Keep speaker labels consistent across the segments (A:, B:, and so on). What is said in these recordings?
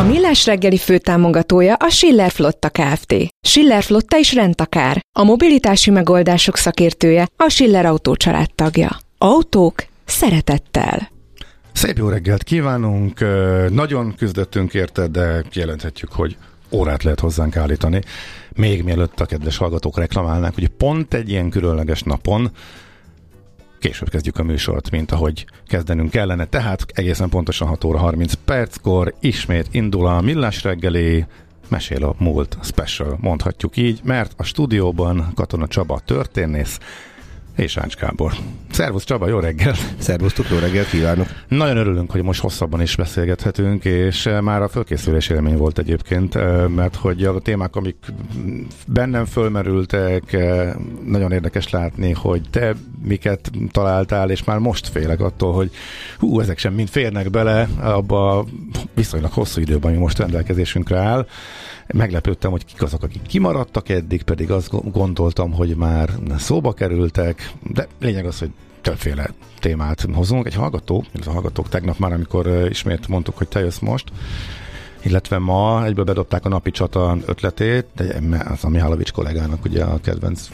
A: A Millás reggeli főtámogatója a Schiller Flotta Kft. Schiller Flotta is rendtakár. A mobilitási megoldások szakértője a Schiller Autó tagja. Autók szeretettel.
B: Szép jó reggelt kívánunk, nagyon küzdöttünk érte, de kijelenthetjük, hogy órát lehet hozzánk állítani. Még mielőtt a kedves hallgatók reklamálnák, hogy pont egy ilyen különleges napon később kezdjük a műsort, mint ahogy kezdenünk kellene. Tehát egészen pontosan 6 óra 30 perckor ismét indul a millás reggeli, mesél a múlt special, mondhatjuk így, mert a stúdióban Katona Csaba történész, és Ács Gábor. Szervusz Csaba, jó reggel!
C: Szervusztok, jó reggelt kívánok!
B: Nagyon örülünk, hogy most hosszabban is beszélgethetünk, és eh, már a fölkészülés élmény volt egyébként, eh, mert hogy a témák, amik bennem fölmerültek, eh, nagyon érdekes látni, hogy te miket találtál, és már most félek attól, hogy hú, ezek sem mind férnek bele abba a viszonylag hosszú időben, ami most rendelkezésünkre áll. Meglepődtem, hogy kik azok, akik kimaradtak eddig, pedig azt gondoltam, hogy már szóba kerültek, de lényeg az, hogy többféle témát hozunk. Egy hallgató, illetve hallgatók tegnap már, amikor ismét mondtuk, hogy te jössz most, illetve ma egyből bedobták a napi csata ötletét, de az a Mihálovics kollégának ugye a kedvenc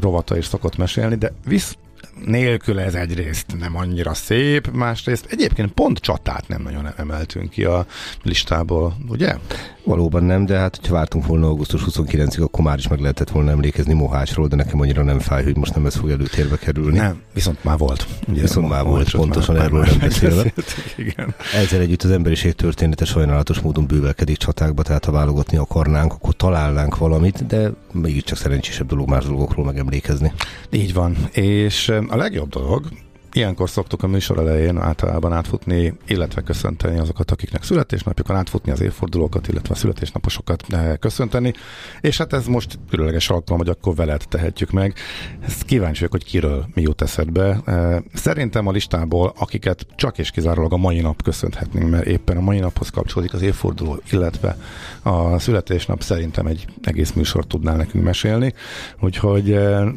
B: rovata is szokott mesélni, de visz nélkül ez egyrészt nem annyira szép, másrészt egyébként pont csatát nem nagyon emeltünk ki a listából, ugye?
C: Valóban nem, de hát ha vártunk volna augusztus 29-ig, akkor már is meg lehetett volna emlékezni Mohácsról, de nekem annyira nem fáj, hogy most nem ez fog előtérbe kerülni.
B: Nem, viszont már volt.
C: Ugye, viszont már volt, pontosan már, erről már nem beszélve. Igen. Ezzel együtt az emberiség története sajnálatos módon bővelkedik csatákba, tehát ha válogatni akarnánk, akkor találnánk valamit, de mégiscsak szerencsésebb dolog más dolgokról megemlékezni.
B: Így van, és a legjobb dolog, Ilyenkor szoktuk a műsor elején általában átfutni, illetve köszönteni azokat, akiknek születésnapjuk átfutni az évfordulókat, illetve a születésnaposokat eh, köszönteni. És hát ez most különleges alkalom, hogy akkor veled tehetjük meg. Ezt kíváncsi vagyok, hogy kiről mi jut eszedbe. Eh, szerintem a listából, akiket csak és kizárólag a mai nap köszönhetnénk, mert éppen a mai naphoz kapcsolódik az évforduló, illetve a születésnap szerintem egy egész műsort tudnál nekünk mesélni. Úgyhogy eh,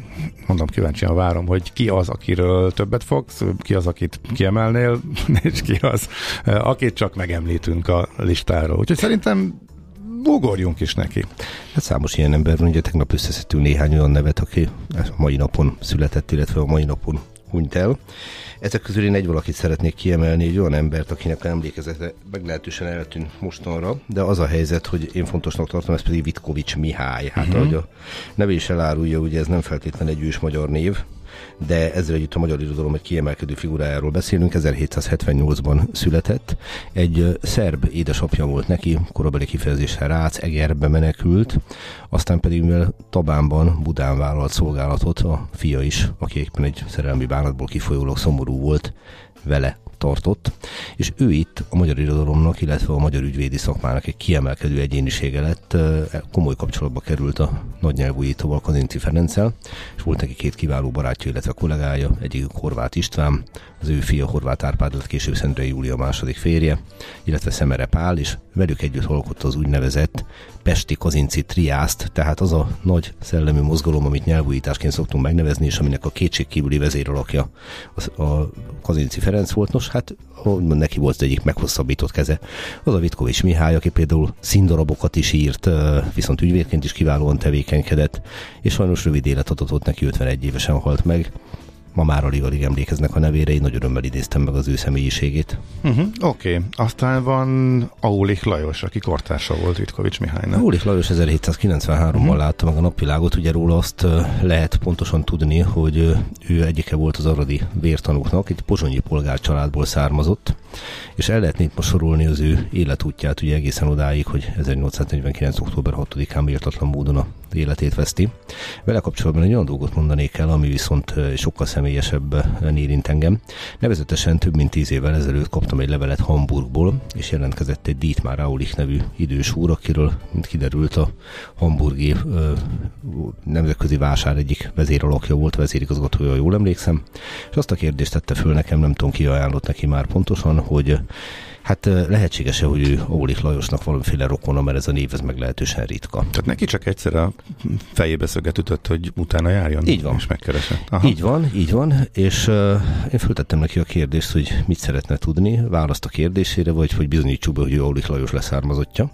B: mondom, kíváncsian várom, hogy ki az, akiről többet fog fogsz, ki az, akit kiemelnél, és ki az, akit csak megemlítünk a listáról. Úgyhogy szerintem ugorjunk is neki.
C: Hát számos ilyen ember van, ugye tegnap összeszedtünk néhány olyan nevet, aki a mai napon született, illetve a mai napon hunyt el. Ezek közül én egy valakit szeretnék kiemelni, egy olyan embert, akinek a emlékezete meglehetősen eltűnt mostanra, de az a helyzet, hogy én fontosnak tartom, ez pedig Vitkovics Mihály. Hát uh-huh. ahogy a neve is elárulja, ugye ez nem feltétlenül egy ős magyar név, de ezzel együtt a magyar irodalom egy kiemelkedő figurájáról beszélünk. 1778-ban született. Egy szerb édesapja volt neki, korabeli kifejezéssel Rác, Egerbe menekült, aztán pedig mivel Tabánban, Budán vállalt szolgálatot, a fia is, aki éppen egy szerelmi bánatból kifolyólag szomorú volt, vele tartott, és ő itt a magyar irodalomnak, illetve a magyar ügyvédi szakmának egy kiemelkedő egyénisége lett, komoly kapcsolatba került a nagynyelvú ítóval Kazinci Ferenccel, és volt neki két kiváló barátja, illetve kollégája, egyik Horváth István, az ő fia Horváth Árpád lett később Szendre Júlia második férje, illetve Szemere Pál, és velük együtt alkotta az úgynevezett Pesti Kazinci triászt, tehát az a nagy szellemi mozgalom, amit nyelvújításként szoktunk megnevezni, és aminek a kétségkívüli vezéralakja a Kazinci Ferenc volt. Nos, hát neki volt egyik meghosszabbított keze. Az a Vitkovics Mihály, aki például színdarabokat is írt, viszont ügyvédként is kiválóan tevékenykedett, és sajnos rövid életet adott neki 51 évesen halt meg ma már alig, alig emlékeznek a nevére, én nagy örömmel idéztem meg az ő személyiségét.
B: Uh-huh, Oké, okay. aztán van Aulich Lajos, aki kortársa volt Vitkovics Mihálynak.
C: Aulich Lajos 1793-ban uh-huh. látta meg a napvilágot, ugye róla azt lehet pontosan tudni, hogy ő egyike volt az aradi vértanúknak, egy pozsonyi polgárcsaládból származott, és el lehetne itt most sorolni az ő életútját, ugye egészen odáig, hogy 1849. október 6-án méltatlan módon a életét veszti. Vele kapcsolatban egy olyan dolgot mondanék el, ami viszont sokkal személyesebben érint engem. Nevezetesen több mint tíz évvel ezelőtt kaptam egy levelet Hamburgból, és jelentkezett egy Dietmar Aulich nevű idős úr, akiről, mint kiderült, a hamburgi ö, nemzetközi vásár egyik vezéralakja volt, vezérigazgatója, jól emlékszem, és azt a kérdést tette föl nekem, nem tudom ki ajánlott neki már pontosan, hogy Hát lehetséges-e, hogy ő Ólik Lajosnak valamiféle rokona, mert ez a név ez meglehetősen ritka.
B: Tehát neki csak egyszer a fejébe szöget ütött, hogy utána járjon.
C: Így van.
B: És megkeresse.
C: Aha. Így van, így van, és uh, én föltettem neki a kérdést, hogy mit szeretne tudni, választ a kérdésére, vagy hogy bizonyítsuk be, hogy ő Ólik Lajos leszármazottja,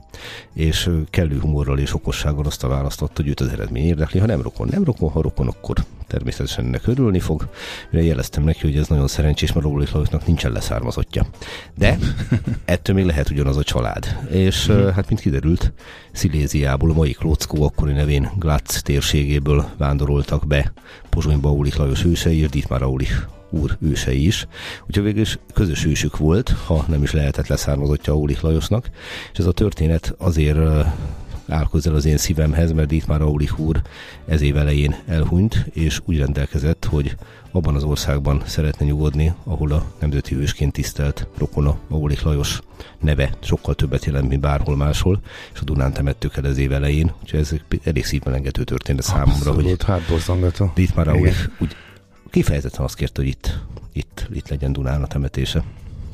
C: és kellő humorral és okossággal azt a választ adta, hogy őt az eredmény érdekli. Ha nem rokon, nem rokon, ha rokon, akkor természetesen ennek örülni fog. Mire jeleztem neki, hogy ez nagyon szerencsés, mert Rólik Lajosnak nincsen leszármazottja. De ettől még lehet ugyanaz a család. És hmm. hát, mint kiderült, Sziléziából, a mai Klockó akkori nevén Glatz térségéből vándoroltak be Pozsonyba Ólik Lajos ősei, és Dietmar Ólik úr ősei is. Úgyhogy végül is közös ősük volt, ha nem is lehetett leszármazottja Ólik Lajosnak. És ez a történet azért áll közel az én szívemhez, mert itt már Aulich úr ez év elején elhunyt, és úgy rendelkezett, hogy abban az országban szeretne nyugodni, ahol a nemzeti hősként tisztelt rokona Aulich Lajos neve sokkal többet jelent, mint bárhol máshol, és a Dunán temettük el ez év elején, úgyhogy ez elég szívmelengető történet számomra,
B: Abszolút, hogy
C: hát itt már Aulich úgy kifejezetten azt kérte, hogy itt, itt, itt legyen Dunán a temetése.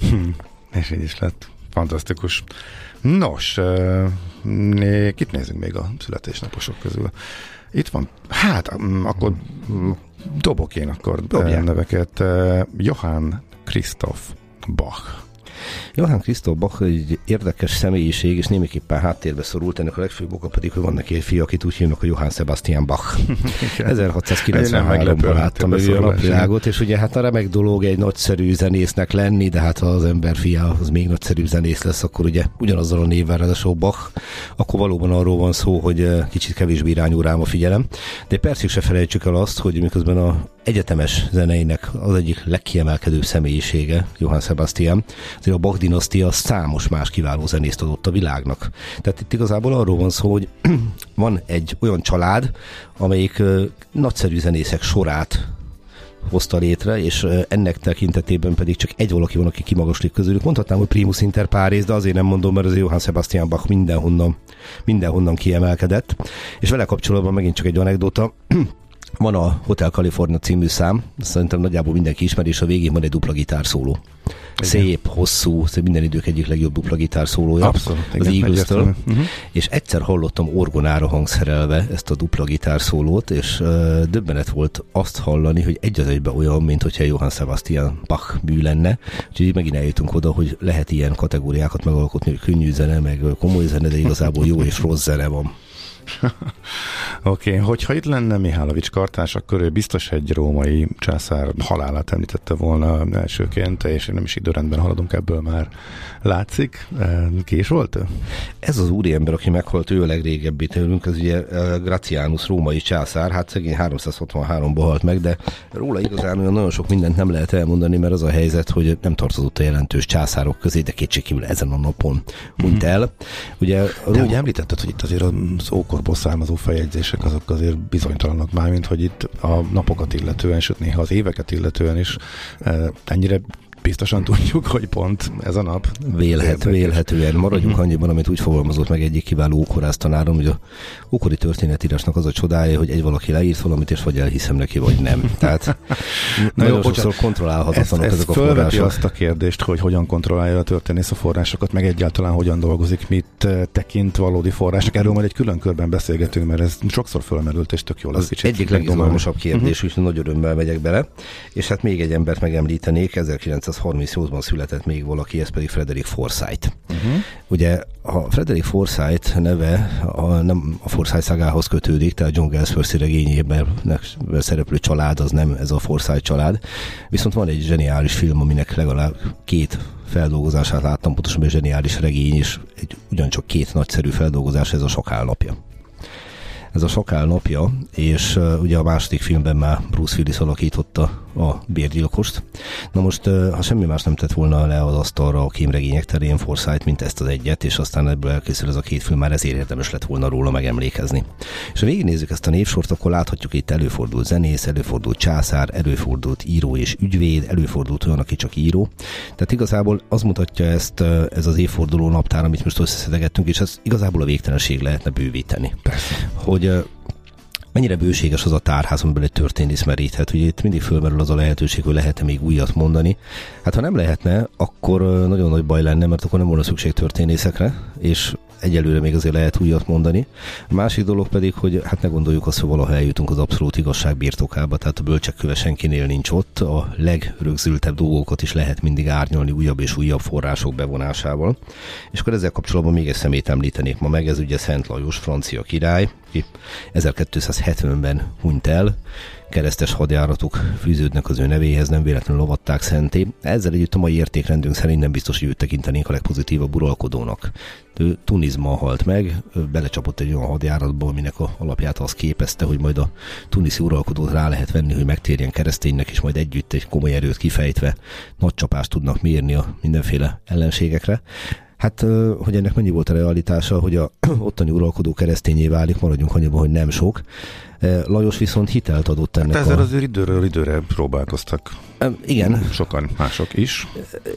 B: Hm, és így is lett. Fantasztikus. Nos, kit nézünk még a születésnaposok közül? Itt van, hát mm, akkor dobok én akkor Dobjál. neveket. Johann Christoph Bach.
C: Johann Christoph Bach egy érdekes személyiség, és némiképpen háttérbe szorult, ennek a legfőbb oka pedig, hogy van neki egy fia, akit úgy hívnak, hogy Johann Sebastian Bach. 1693-ban látta meg a napvilágot, és ugye hát a remek dolog egy nagyszerű zenésznek lenni, de hát ha az ember fia az még nagyszerű zenész lesz, akkor ugye ugyanazzal a névvel, ráadásul Bach, akkor valóban arról van szó, hogy eh, kicsit kevésbé irányul rám a figyelem. De persze se felejtsük el azt, hogy miközben a egyetemes zeneinek az egyik legkiemelkedőbb személyisége, Johann Sebastian, azért a Bach dinasztia számos más kiváló zenészt adott a világnak. Tehát itt igazából arról van szó, hogy van egy olyan család, amelyik nagyszerű zenészek sorát hozta létre, és ennek tekintetében pedig csak egy valaki van, aki kimagaslik közülük. Mondhatnám, hogy primus inter pares, de azért nem mondom, mert az Johann Sebastian Bach mindenhonnan, mindenhonnan kiemelkedett. És vele kapcsolatban megint csak egy anekdota. Van a Hotel California című szám, szerintem nagyjából mindenki ismeri, és a végén van egy dupla gitár szóló. Szép, hosszú, szép minden idők egyik legjobb dupla gitár szólója.
B: Abszolút,
C: az eagles uh-huh. És egyszer hallottam orgonára hangszerelve ezt a dupla gitár szólót, és uh, döbbenet volt azt hallani, hogy egy az egyben olyan, mint hogyha Johann Sebastian Bach mű lenne. Úgyhogy megint eljutunk oda, hogy lehet ilyen kategóriákat megalkotni, hogy könnyű zene, meg komoly zene, de igazából jó és rossz zene van.
B: Oké, okay. hogyha itt lenne Mihálovics kartás, akkor ő biztos egy római császár halálát említette volna elsőként, és nem is időrendben haladunk ebből már látszik. Ki is volt?
C: Ez az úriember, aki meghalt, ő a legrégebbi tőlünk, az ugye Gratianus római császár, hát szegény 363-ban halt meg, de róla igazán olyan nagyon sok mindent nem lehet elmondani, mert az a helyzet, hogy nem tartozott a jelentős császárok közé, de kétségkívül ezen a napon hunyt el.
B: Ugye, de ugye említetted, hogy itt azért az ókorból származó feljegyzések azok azért bizonytalanok már, mint hogy itt a napokat illetően, sőt néha az éveket illetően is ennyire biztosan tudjuk, hogy pont ez a nap.
C: Vélhet, vélhetően. Maradjunk uh-huh. annyiban, amit úgy fogalmazott meg egyik kiváló ókorász tanárom, hogy a ókori történetírásnak az a csodája, hogy egy valaki leírt valamit, és vagy elhiszem neki, vagy nem. Tehát
B: Na
C: nagyon
B: jó,
C: sokszor kontrollálhatatlanok
B: Ez, ez
C: ezek a források.
B: azt a kérdést, hogy hogyan kontrollálja a történész a forrásokat, meg egyáltalán hogyan dolgozik, mit eh, tekint valódi források. Erről majd egy külön körben beszélgetünk, mert ez sokszor fölmerült, és tök jó lesz
C: Az
B: kicsit
C: egyik legizgalmasabb kérdés, úgyhogy nagy örömmel megyek bele. És hát még egy embert megemlítenék, 1938-ban született még valaki, ez pedig Frederick Forsyth. Uh-huh. Ugye a Frederick Forsyth neve a, nem a Forsyth szagához kötődik, tehát John Galsworthy regényében szereplő család az nem ez a Forsyth család. Viszont van egy zseniális film, aminek legalább két feldolgozását láttam, pontosan egy zseniális regény, és egy ugyancsak két nagyszerű feldolgozás, ez a Sokál napja ez a Sokál napja, és uh, ugye a második filmben már Bruce Willis alakította a bérgyilkost. Na most, uh, ha semmi más nem tett volna le az asztalra a kémregények terén Forsyth, mint ezt az egyet, és aztán ebből elkészül ez a két film, már ezért érdemes lett volna róla megemlékezni. És ha végignézzük ezt a névsort, akkor láthatjuk itt előfordult zenész, előfordult császár, előfordult író és ügyvéd, előfordult olyan, aki csak író. Tehát igazából az mutatja ezt ez az évforduló naptár, amit most összeszedegettünk, és ez igazából a végtelenség lehetne bővíteni.
B: Persze.
C: Hogy ö, mennyire bőséges az a tárház, amiből egy történész meríthet. Ugye itt mindig fölmerül az a lehetőség, hogy lehet-e még újat mondani. Hát ha nem lehetne, akkor nagyon nagy baj lenne, mert akkor nem volna szükség történészekre, és egyelőre még azért lehet újat mondani. A másik dolog pedig, hogy hát ne gondoljuk azt, hogy valaha eljutunk az abszolút igazság birtokába, tehát a bölcsek köve senkinél nincs ott. A legrögzültebb dolgokat is lehet mindig árnyalni újabb és újabb források bevonásával. És akkor ezzel kapcsolatban még egy szemét említenék ma meg, ez ugye Szent Lajos, francia király, aki 1270-ben hunyt el, keresztes hadjáratok fűződnek az ő nevéhez, nem véletlenül lovatták szenté. Ezzel együtt a mai értékrendünk szerint nem biztos, hogy őt tekintenénk a legpozitívabb uralkodónak. Ő Tunisban halt meg, belecsapott egy olyan hadjáratba, aminek a alapját az képezte, hogy majd a tuniszi uralkodót rá lehet venni, hogy megtérjen kereszténynek, és majd együtt egy komoly erőt kifejtve nagy csapást tudnak mérni a mindenféle ellenségekre. Hát, hogy ennek mennyi volt a realitása, hogy a ottani uralkodó keresztényé válik, maradjunk annyiban, hogy nem sok. Lajos viszont hitelt adott ennek
B: Hát ezzel
C: a...
B: azért időről időre próbálkoztak
C: Igen,
B: sokan mások is.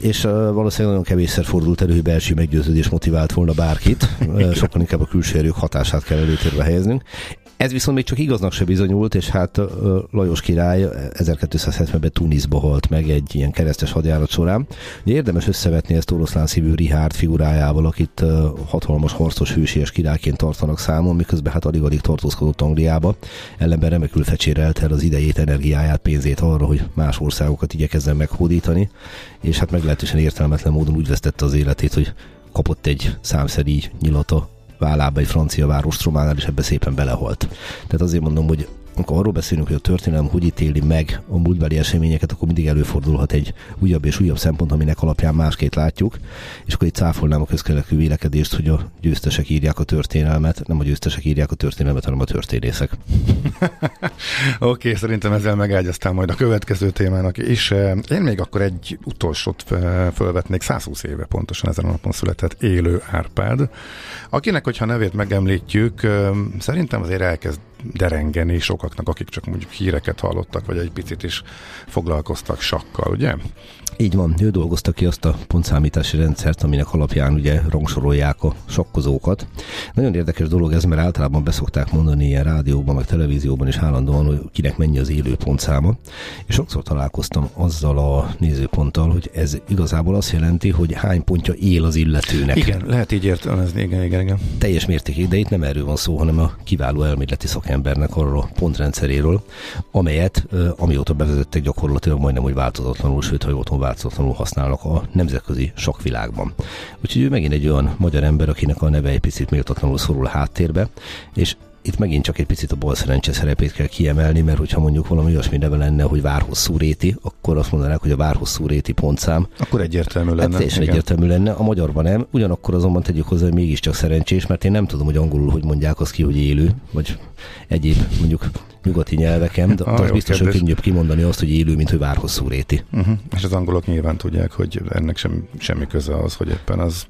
C: és valószínűleg nagyon kevésszer fordult elő, hogy belső meggyőződés motivált volna bárkit. Sokkal inkább a külső erők hatását kell előtérbe helyeznünk. Ez viszont még csak igaznak se bizonyult, és hát Lajos király 1270-ben Tunisba halt meg egy ilyen keresztes hadjárat során. Ugye érdemes összevetni ezt oroszlán szívű Richard figurájával, akit hatalmas harcos hősies királyként tartanak számon, miközben hát alig-alig tartózkodott Angliába. Ellenben remekül fecsérelte el az idejét, energiáját, pénzét arra, hogy más országokat igyekezzen meghódítani, és hát meglehetősen értelmetlen módon úgy vesztette az életét, hogy kapott egy számszeri nyilata vállába egy francia várostrománál, és ebbe szépen belehalt. Tehát azért mondom, hogy amikor arról beszélünk, hogy a történelem hogy ítéli meg a múltbeli eseményeket, akkor mindig előfordulhat egy újabb és újabb szempont, aminek alapján másként látjuk, és akkor itt cáfolnám a közkeletű vélekedést, hogy a győztesek írják a történelmet, nem a győztesek írják a történelmet, hanem a történészek.
B: Oké, okay, szerintem ezzel megágyaztál majd a következő témának is. Én még akkor egy utolsót felvetnék, 120 éve pontosan ezen a napon született élő Árpád, akinek, hogyha nevét megemlítjük, szerintem azért elkezd derengeni sokaknak, akik csak mondjuk híreket hallottak, vagy egy picit is foglalkoztak sakkal, ugye?
C: Így van, ő dolgozta ki azt a pontszámítási rendszert, aminek alapján ugye rangsorolják a sakkozókat. Nagyon érdekes dolog ez, mert általában beszokták mondani ilyen rádióban, meg televízióban is állandóan, hogy kinek mennyi az élő pontszáma. És sokszor találkoztam azzal a nézőponttal, hogy ez igazából azt jelenti, hogy hány pontja él az illetőnek.
B: Igen, lehet így értelmezni, igen, igen, igen.
C: Teljes mértékig, de itt nem erről van szó, hanem a kiváló elméleti szakembernek arról a pontrendszeréről, amelyet amióta bevezettek gyakorlatilag majdnem úgy változatlanul, sőt, ha jól változatlanul használnak a nemzetközi sakvilágban. Úgyhogy ő megint egy olyan magyar ember, akinek a neve egy picit méltatlanul szorul a háttérbe, és itt megint csak egy picit a bal szerencse szerepét kell kiemelni, mert hogyha mondjuk valami olyasmi neve lenne, hogy várhosszú réti, akkor azt mondanák, hogy a várhosszú réti pontszám.
B: Akkor egyértelmű lenne.
C: Hát teljesen igen. egyértelmű lenne, a magyarban nem. Ugyanakkor azonban tegyük hozzá, hogy mégiscsak szerencsés, mert én nem tudom, hogy angolul hogy mondják azt ki, hogy élő, vagy egyéb mondjuk nyugati nyelveken, de
B: Ah,
C: az biztos, hogy
B: kedves.
C: könnyebb kimondani azt, hogy élő, mint hogy várhosszú réti.
B: Uh-huh. És az angolok nyilván tudják, hogy ennek sem, semmi köze az, hogy éppen az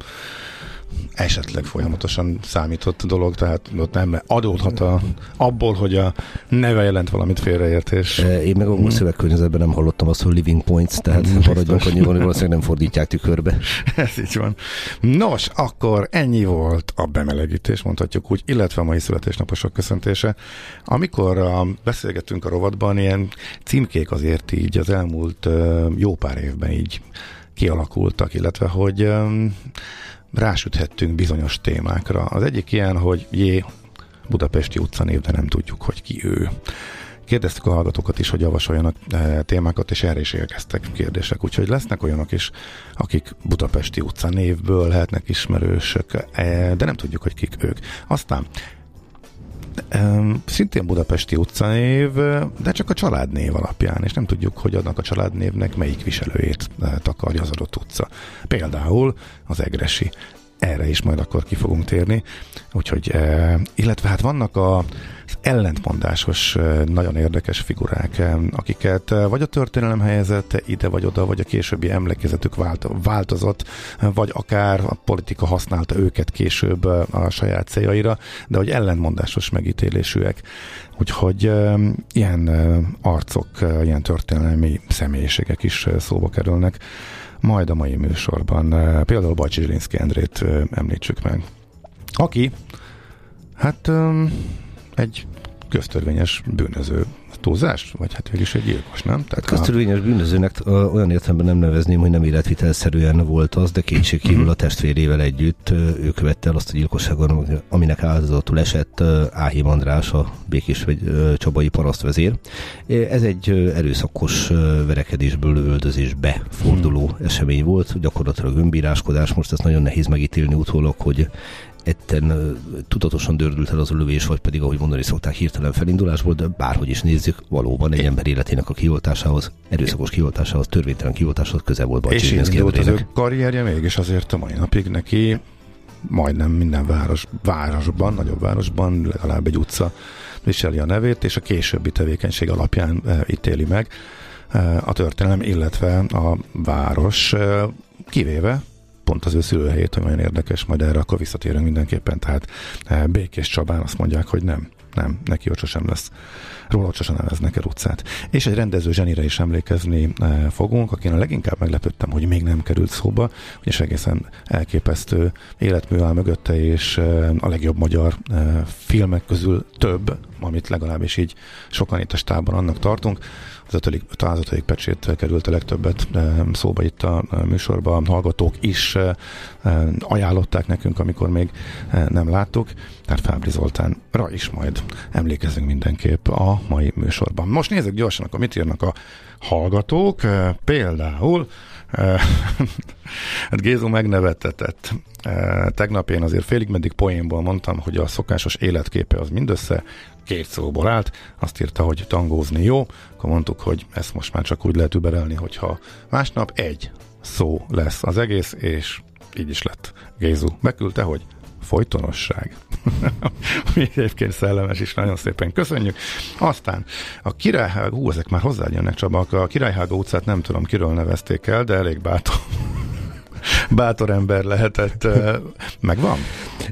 B: esetleg folyamatosan számított dolog, tehát ott nem adódhat a, abból, hogy a neve jelent valamit félreértés.
C: Én meg a hmm. szövegkörnyezetben nem hallottam azt, hogy living points, tehát maradjunk annyiban, hogy valószínűleg nem fordítják tükörbe.
B: Ez így van. Nos, akkor ennyi volt a bemelegítés, mondhatjuk úgy, illetve a mai születésnaposok köszöntése. Amikor a, beszélgettünk a rovatban, ilyen címkék azért így az elmúlt jó pár évben így kialakultak, illetve hogy rásüthettünk bizonyos témákra. Az egyik ilyen, hogy jé, Budapesti utcanév, de nem tudjuk, hogy ki ő. Kérdeztük a hallgatókat is, hogy javasoljanak e, témákat, és erre is érkeztek kérdések. Úgyhogy lesznek olyanok is, akik Budapesti utca névből lehetnek ismerősök, e, de nem tudjuk, hogy kik ők. Aztán Szintén Budapesti utcanév, de csak a családnév alapján, és nem tudjuk, hogy annak a családnévnek melyik viselőjét eh, takarja az adott utca. Például az Egresi erre is majd akkor ki fogunk térni. Úgyhogy, eh, illetve hát vannak a ellentmondásos, eh, nagyon érdekes figurák, eh, akiket vagy a történelem helyezett ide vagy oda, vagy a későbbi emlékezetük változott, vagy akár a politika használta őket később a saját céljaira, de hogy ellentmondásos megítélésűek. Úgyhogy ilyen arcok, ilyen történelmi személyiségek is szóba kerülnek majd a mai műsorban. Eh, például Bajcsi Zsilinszki Endrét eh, említsük meg. Aki, hát egy köztörvényes bűnöző túlzás? Vagy hát végül is egy gyilkos, nem?
C: Tehát Köztörvényes a... bűnözőnek olyan értelemben nem nevezném, hogy nem életvitelszerűen volt az, de kétségkívül a testvérével együtt ő követte el azt a gyilkosságot, aminek áldozatul esett Áhim András, a Békés vagy Csabai parasztvezér. Ez egy erőszakos verekedésből öldözésbe forduló hmm. esemény volt, gyakorlatilag önbíráskodás, most ezt nagyon nehéz megítélni utólag, hogy etten tudatosan dördült el az a lövés, vagy pedig, ahogy mondani szokták, hirtelen felindulásból, de bárhogy is nézzük, valóban egy ember életének a kioltásához, erőszakos kioltásához, törvénytelen kioltásához közel volt
B: Bajcsi És így volt az ő karrierje mégis azért a mai napig neki majdnem minden város, városban, nagyobb városban legalább egy utca viseli a nevét, és a későbbi tevékenység alapján e, ítéli meg e, a történelem, illetve a város, e, kivéve pont az ő szülőhelyét, hogy nagyon érdekes, majd erre akkor visszatérünk mindenképpen. Tehát eh, Békés Csabán azt mondják, hogy nem, nem, neki ott sosem lesz. Róla ott sosem neveznek el utcát. És egy rendező zsenire is emlékezni eh, fogunk, akin a leginkább meglepődtem, hogy még nem került szóba, és egészen elképesztő életmű áll mögötte, és eh, a legjobb magyar filmek közül több, amit legalábbis így sokan itt a stában annak tartunk az ötödik, talán az ötödik pecsét került a legtöbbet szóba itt a műsorban. Hallgatók is ajánlották nekünk, amikor még nem láttuk. Tehát Fábri Zoltánra is majd emlékezünk mindenképp a mai műsorban. Most nézzük gyorsan, akkor mit írnak a hallgatók. Például hát Gézu megnevetetett. Tegnap én azért félig meddig poénból mondtam, hogy a szokásos életképe az mindössze két szóból állt, azt írta, hogy tangózni jó, akkor mondtuk, hogy ezt most már csak úgy lehet überelni, hogyha másnap egy szó lesz az egész, és így is lett. Gézu beküldte, hogy folytonosság. Ami egyébként szellemes is, nagyon szépen köszönjük. Aztán a királyhágó, hú, ezek már hozzájönnek Csaba, a királyhágó utcát nem tudom, kiről nevezték el, de elég bátor bátor ember lehetett. Megvan?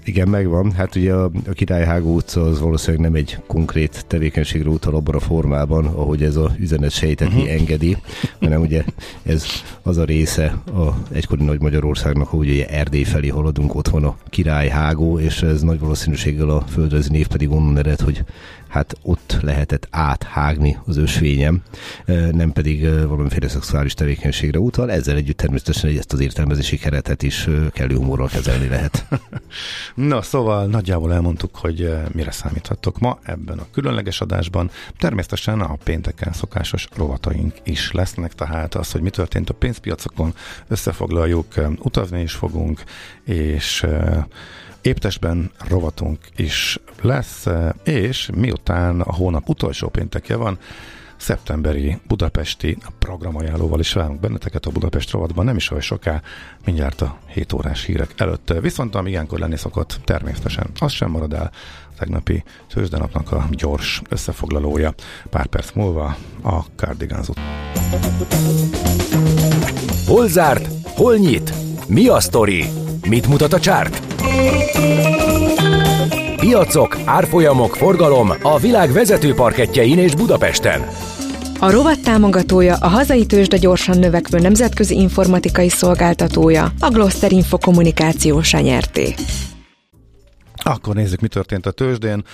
C: Igen, megvan. Hát ugye a, a Királyhágó utca az valószínűleg nem egy konkrét tevékenységre utal abban a formában, ahogy ez a üzenet sejtetni uh-huh. engedi, hanem ugye ez az a része a egykori Nagy Magyarországnak, hogy ugye Erdély felé haladunk, ott van a Királyhágó, és ez nagy valószínűséggel a földrajzi név pedig onnan ered, hogy hát ott lehetett áthágni az ösvényem, nem pedig valamiféle szexuális tevékenységre utal. Ezzel együtt természetesen ezt az értelmezési keretet is kellő humorral kezelni lehet.
B: Na, szóval nagyjából elmondtuk, hogy mire számíthatok ma ebben a különleges adásban. Természetesen a pénteken szokásos rovataink is lesznek, tehát az, hogy mi történt a pénzpiacokon, összefoglaljuk, utazni is fogunk, és Éptesben rovatunk is lesz, és miután a hónap utolsó péntekje van, szeptemberi budapesti programajánlóval is várunk benneteket a Budapest rovatban, nem is olyan soká, mindjárt a 7 órás hírek előtt. Viszont ami ilyenkor lenni szokott, természetesen az sem marad el, a tegnapi tőzsdenapnak a gyors összefoglalója. Pár perc múlva a Cardigans
D: Hol zárt? Hol nyit? Mi a sztori? Mit mutat a csárt? Piacok, árfolyamok, forgalom a világ vezető parketjein és Budapesten.
A: A rovat támogatója a hazai tőzsde gyorsan növekvő nemzetközi informatikai szolgáltatója, a Gloster Info kommunikáció nyerté.
B: Akkor nézzük, mi történt a tőzsdén.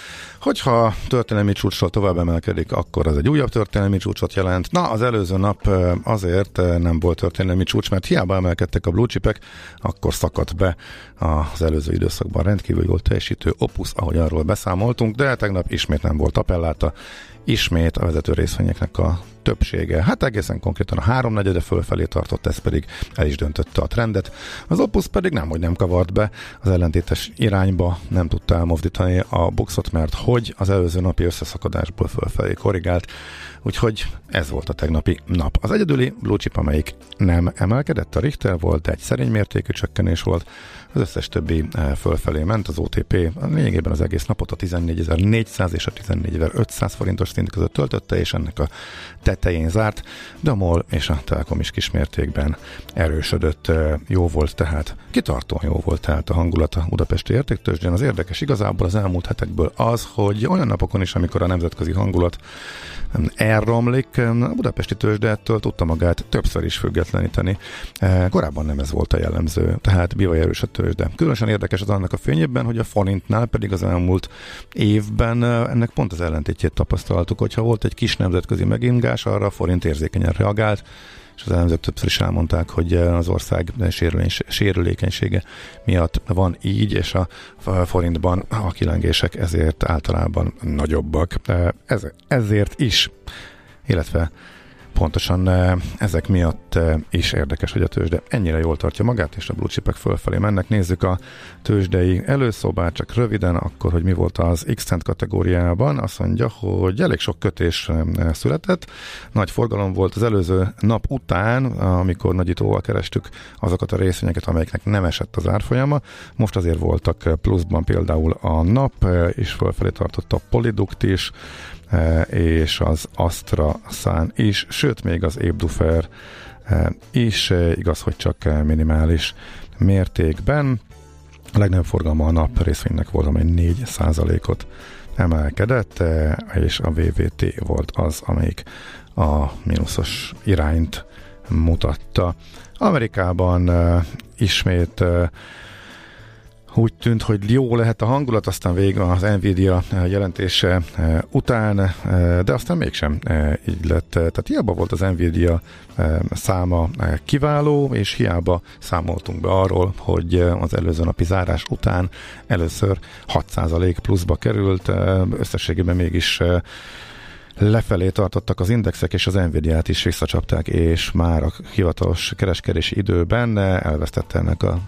B: Hogyha történelmi csúcsról tovább emelkedik, akkor az egy újabb történelmi csúcsot jelent. Na, az előző nap azért nem volt történelmi csúcs, mert hiába emelkedtek a blue chipek, akkor szakadt be az előző időszakban rendkívül jól teljesítő Opus, ahogy arról beszámoltunk, de tegnap ismét nem volt appelláta, ismét a vezető részvényeknek a többsége, hát egészen konkrétan a háromnegyede fölfelé tartott, ez pedig el is döntötte a trendet. Az Opus pedig nem, hogy nem kavart be, az ellentétes irányba nem tudta elmozdítani a boxot, mert hogy az előző napi összeszakadásból fölfelé korrigált, úgyhogy ez volt a tegnapi nap. Az egyedüli blue chip, amelyik nem emelkedett, a Richter volt, egy szerény mértékű csökkenés volt, az összes többi eh, fölfelé ment, az OTP lényegében az egész napot a 14.400 és a 14.500 forintos szint között töltötte, és ennek a tetején zárt, de a MOL és a Telekom is kismértékben erősödött, jó volt tehát, kitartóan jó volt tehát a hangulat a budapesti értéktősdén. Az érdekes igazából az elmúlt hetekből az, hogy olyan napokon is, amikor a nemzetközi hangulat elromlik, a budapesti tőzsde ettől tudta magát többször is függetleníteni. Eh, korábban nem ez volt a jellemző, tehát bivaj erős a tőzsde. Különösen érdekes az annak a fényében, hogy a forintnál pedig az elmúlt évben ennek pont az ellentétjét tapasztaltuk, hogyha volt egy kis nemzetközi megingás, arra a forint érzékenyen reagált, és az elemzők többször is elmondták, hogy eh, az ország sérülékenysége miatt van így, és a forintban a kilengések ezért általában nagyobbak. Ez, ezért is, illetve pontosan ezek miatt is érdekes, hogy a tőzsde ennyire jól tartja magát, és a blue chipek fölfelé mennek. Nézzük a tőzsdei előszobát, csak röviden, akkor, hogy mi volt az x kategóriában. Azt mondja, hogy elég sok kötés született, nagy forgalom volt az előző nap után, amikor nagyítóval kerestük azokat a részvényeket, amelyeknek nem esett az árfolyama. Most azért voltak pluszban például a nap, és fölfelé tartott a Poliduct is, és az Astra Sun is, sőt még az Ébdufer e, is, e, igaz, hogy csak minimális mértékben. A legnagyobb forgalma a nap részvénynek volt, amely 4% ot emelkedett, és a VVT volt az, amelyik a mínuszos irányt mutatta. Amerikában ismét úgy tűnt, hogy jó lehet a hangulat, aztán végül az Nvidia jelentése eh, után, eh, de aztán mégsem eh, így lett. Tehát hiába volt az Nvidia száma kiváló, és hiába számoltunk be arról, hogy az előző napi zárás után először 6% pluszba került, összességében mégis lefelé tartottak az indexek, és az Nvidia-t is visszacsapták, és már a hivatalos kereskedési időben elvesztette ennek a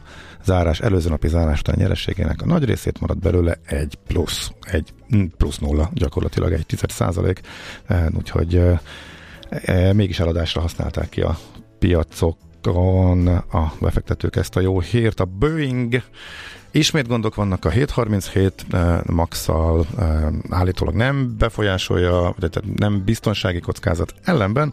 B: zárás, előző napi zárás után nyerességének a nagy részét maradt belőle egy plusz, egy plusz nulla, gyakorlatilag egy tized százalék, eh, úgyhogy e, e, mégis eladásra használták ki a piacokon a befektetők ezt a jó hírt. A Boeing Ismét gondok vannak a 737 eh, Max-szal, eh, állítólag nem befolyásolja, vagy tehát nem biztonsági kockázat ellenben,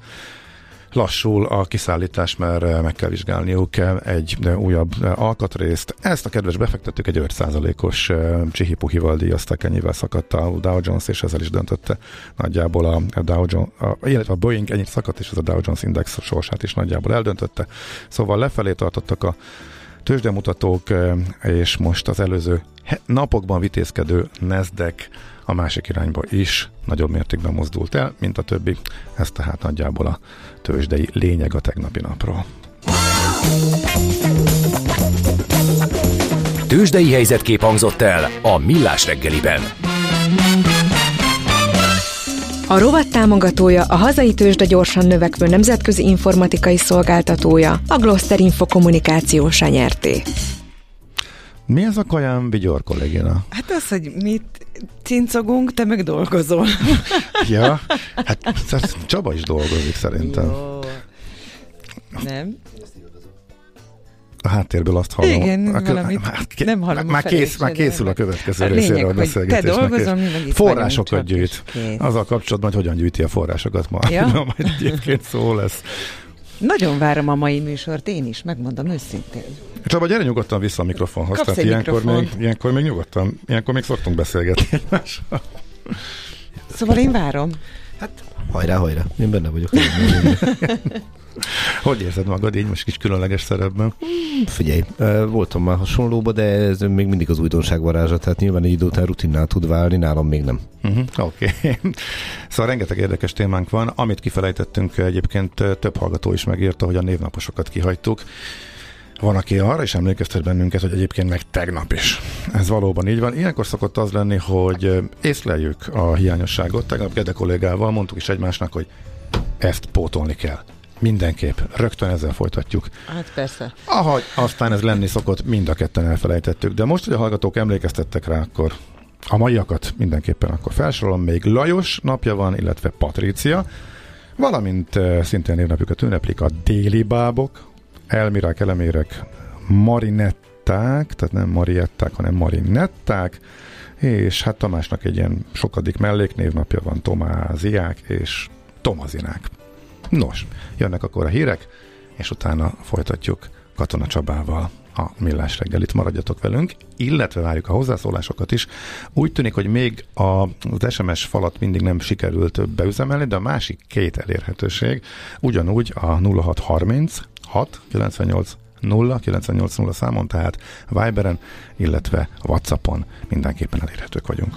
B: lassul a kiszállítás, mert eh, meg kell vizsgálniuk egy eh, újabb eh, alkatrészt. Ezt a kedves befektetők egy 5%-os csihipuhival díjazták, ennyivel szakadt a Dow Jones, és ezzel is döntötte nagyjából a Dow Jones, a, illetve a Boeing ennyit szakadt, és ez a Dow Jones Index sorsát is nagyjából eldöntötte. Szóval lefelé tartottak a tőzsdemutatók, és most az előző napokban vitézkedő Nasdaq a másik irányba is nagyobb mértékben mozdult el, mint a többi. Ez tehát nagyjából a tőzsdei lényeg a tegnapi napról.
D: Tőzsdei helyzetkép hangzott el a Millás reggeliben.
A: A rovat támogatója a hazai tőzsde gyorsan növekvő nemzetközi informatikai szolgáltatója, a Gloster Info kommunikáció nyerté.
B: Mi ez a kajám, Vigyor kollégina?
E: Hát az, hogy mit cincogunk, te meg dolgozol.
B: ja, hát Csaba is dolgozik szerintem. Jó.
E: Nem?
B: A háttérből azt hallom.
E: Igen, a, valamit hát, nem hallom.
B: Már, kész, már készül a következő a részére a beszélgetésnek.
E: Te dolgozom,
B: forrásokat gyűjt. Azzal kapcsolatban, hogy hogyan gyűjti a forrásokat ma. Ja? Na, majd egyébként szó lesz.
E: Nagyon várom a mai műsort, én is, megmondom őszintén.
B: Csaba, gyere nyugodtan vissza a mikrofonhoz.
E: Kapsz
B: Tehát
E: egy
B: ilyenkor még,
E: mikrofont.
B: ilyenkor még nyugodtan, ilyenkor még szoktunk beszélgetni egymással.
E: Szóval én várom.
C: Hajrá, hajrá. Én benne vagyok.
B: Hogy érzed magad így most kis különleges szerepben?
C: Figyelj, voltam már hasonlóba, de ez még mindig az újdonság varázsa, tehát nyilván egy idő után rutinnál tud válni, nálam még nem.
B: Uh-huh, Oké. Okay. Szóval rengeteg érdekes témánk van, amit kifelejtettünk egyébként több hallgató is megírta, hogy a névnaposokat kihagytuk. Van, aki arra is emlékeztet bennünket, hogy egyébként meg tegnap is. Ez valóban így van. Ilyenkor szokott az lenni, hogy észleljük a hiányosságot. Tegnap Gede kollégával mondtuk is egymásnak, hogy ezt pótolni kell. Mindenképp. Rögtön ezzel folytatjuk.
E: Hát persze.
B: Ahogy aztán ez lenni szokott, mind a ketten elfelejtettük. De most, hogy a hallgatók emlékeztettek rá, akkor a maiakat mindenképpen akkor felsorolom. Még Lajos napja van, illetve Patrícia, valamint szintén névnapjukat ünneplik a déli bábok, elmirák, elemérek, marinetták, tehát nem marietták, hanem marinetták, és hát Tamásnak egy ilyen sokadik melléknévnapja van, Tomáziák és Tomazinák. Nos, jönnek akkor a hírek, és utána folytatjuk Katona Csabával a millás reggelit. Maradjatok velünk, illetve várjuk a hozzászólásokat is. Úgy tűnik, hogy még az SMS falat mindig nem sikerült beüzemelni, de a másik két elérhetőség ugyanúgy a 0630 6 98 0 98 0 számon, tehát Viberen, illetve Whatsappon mindenképpen elérhetők vagyunk.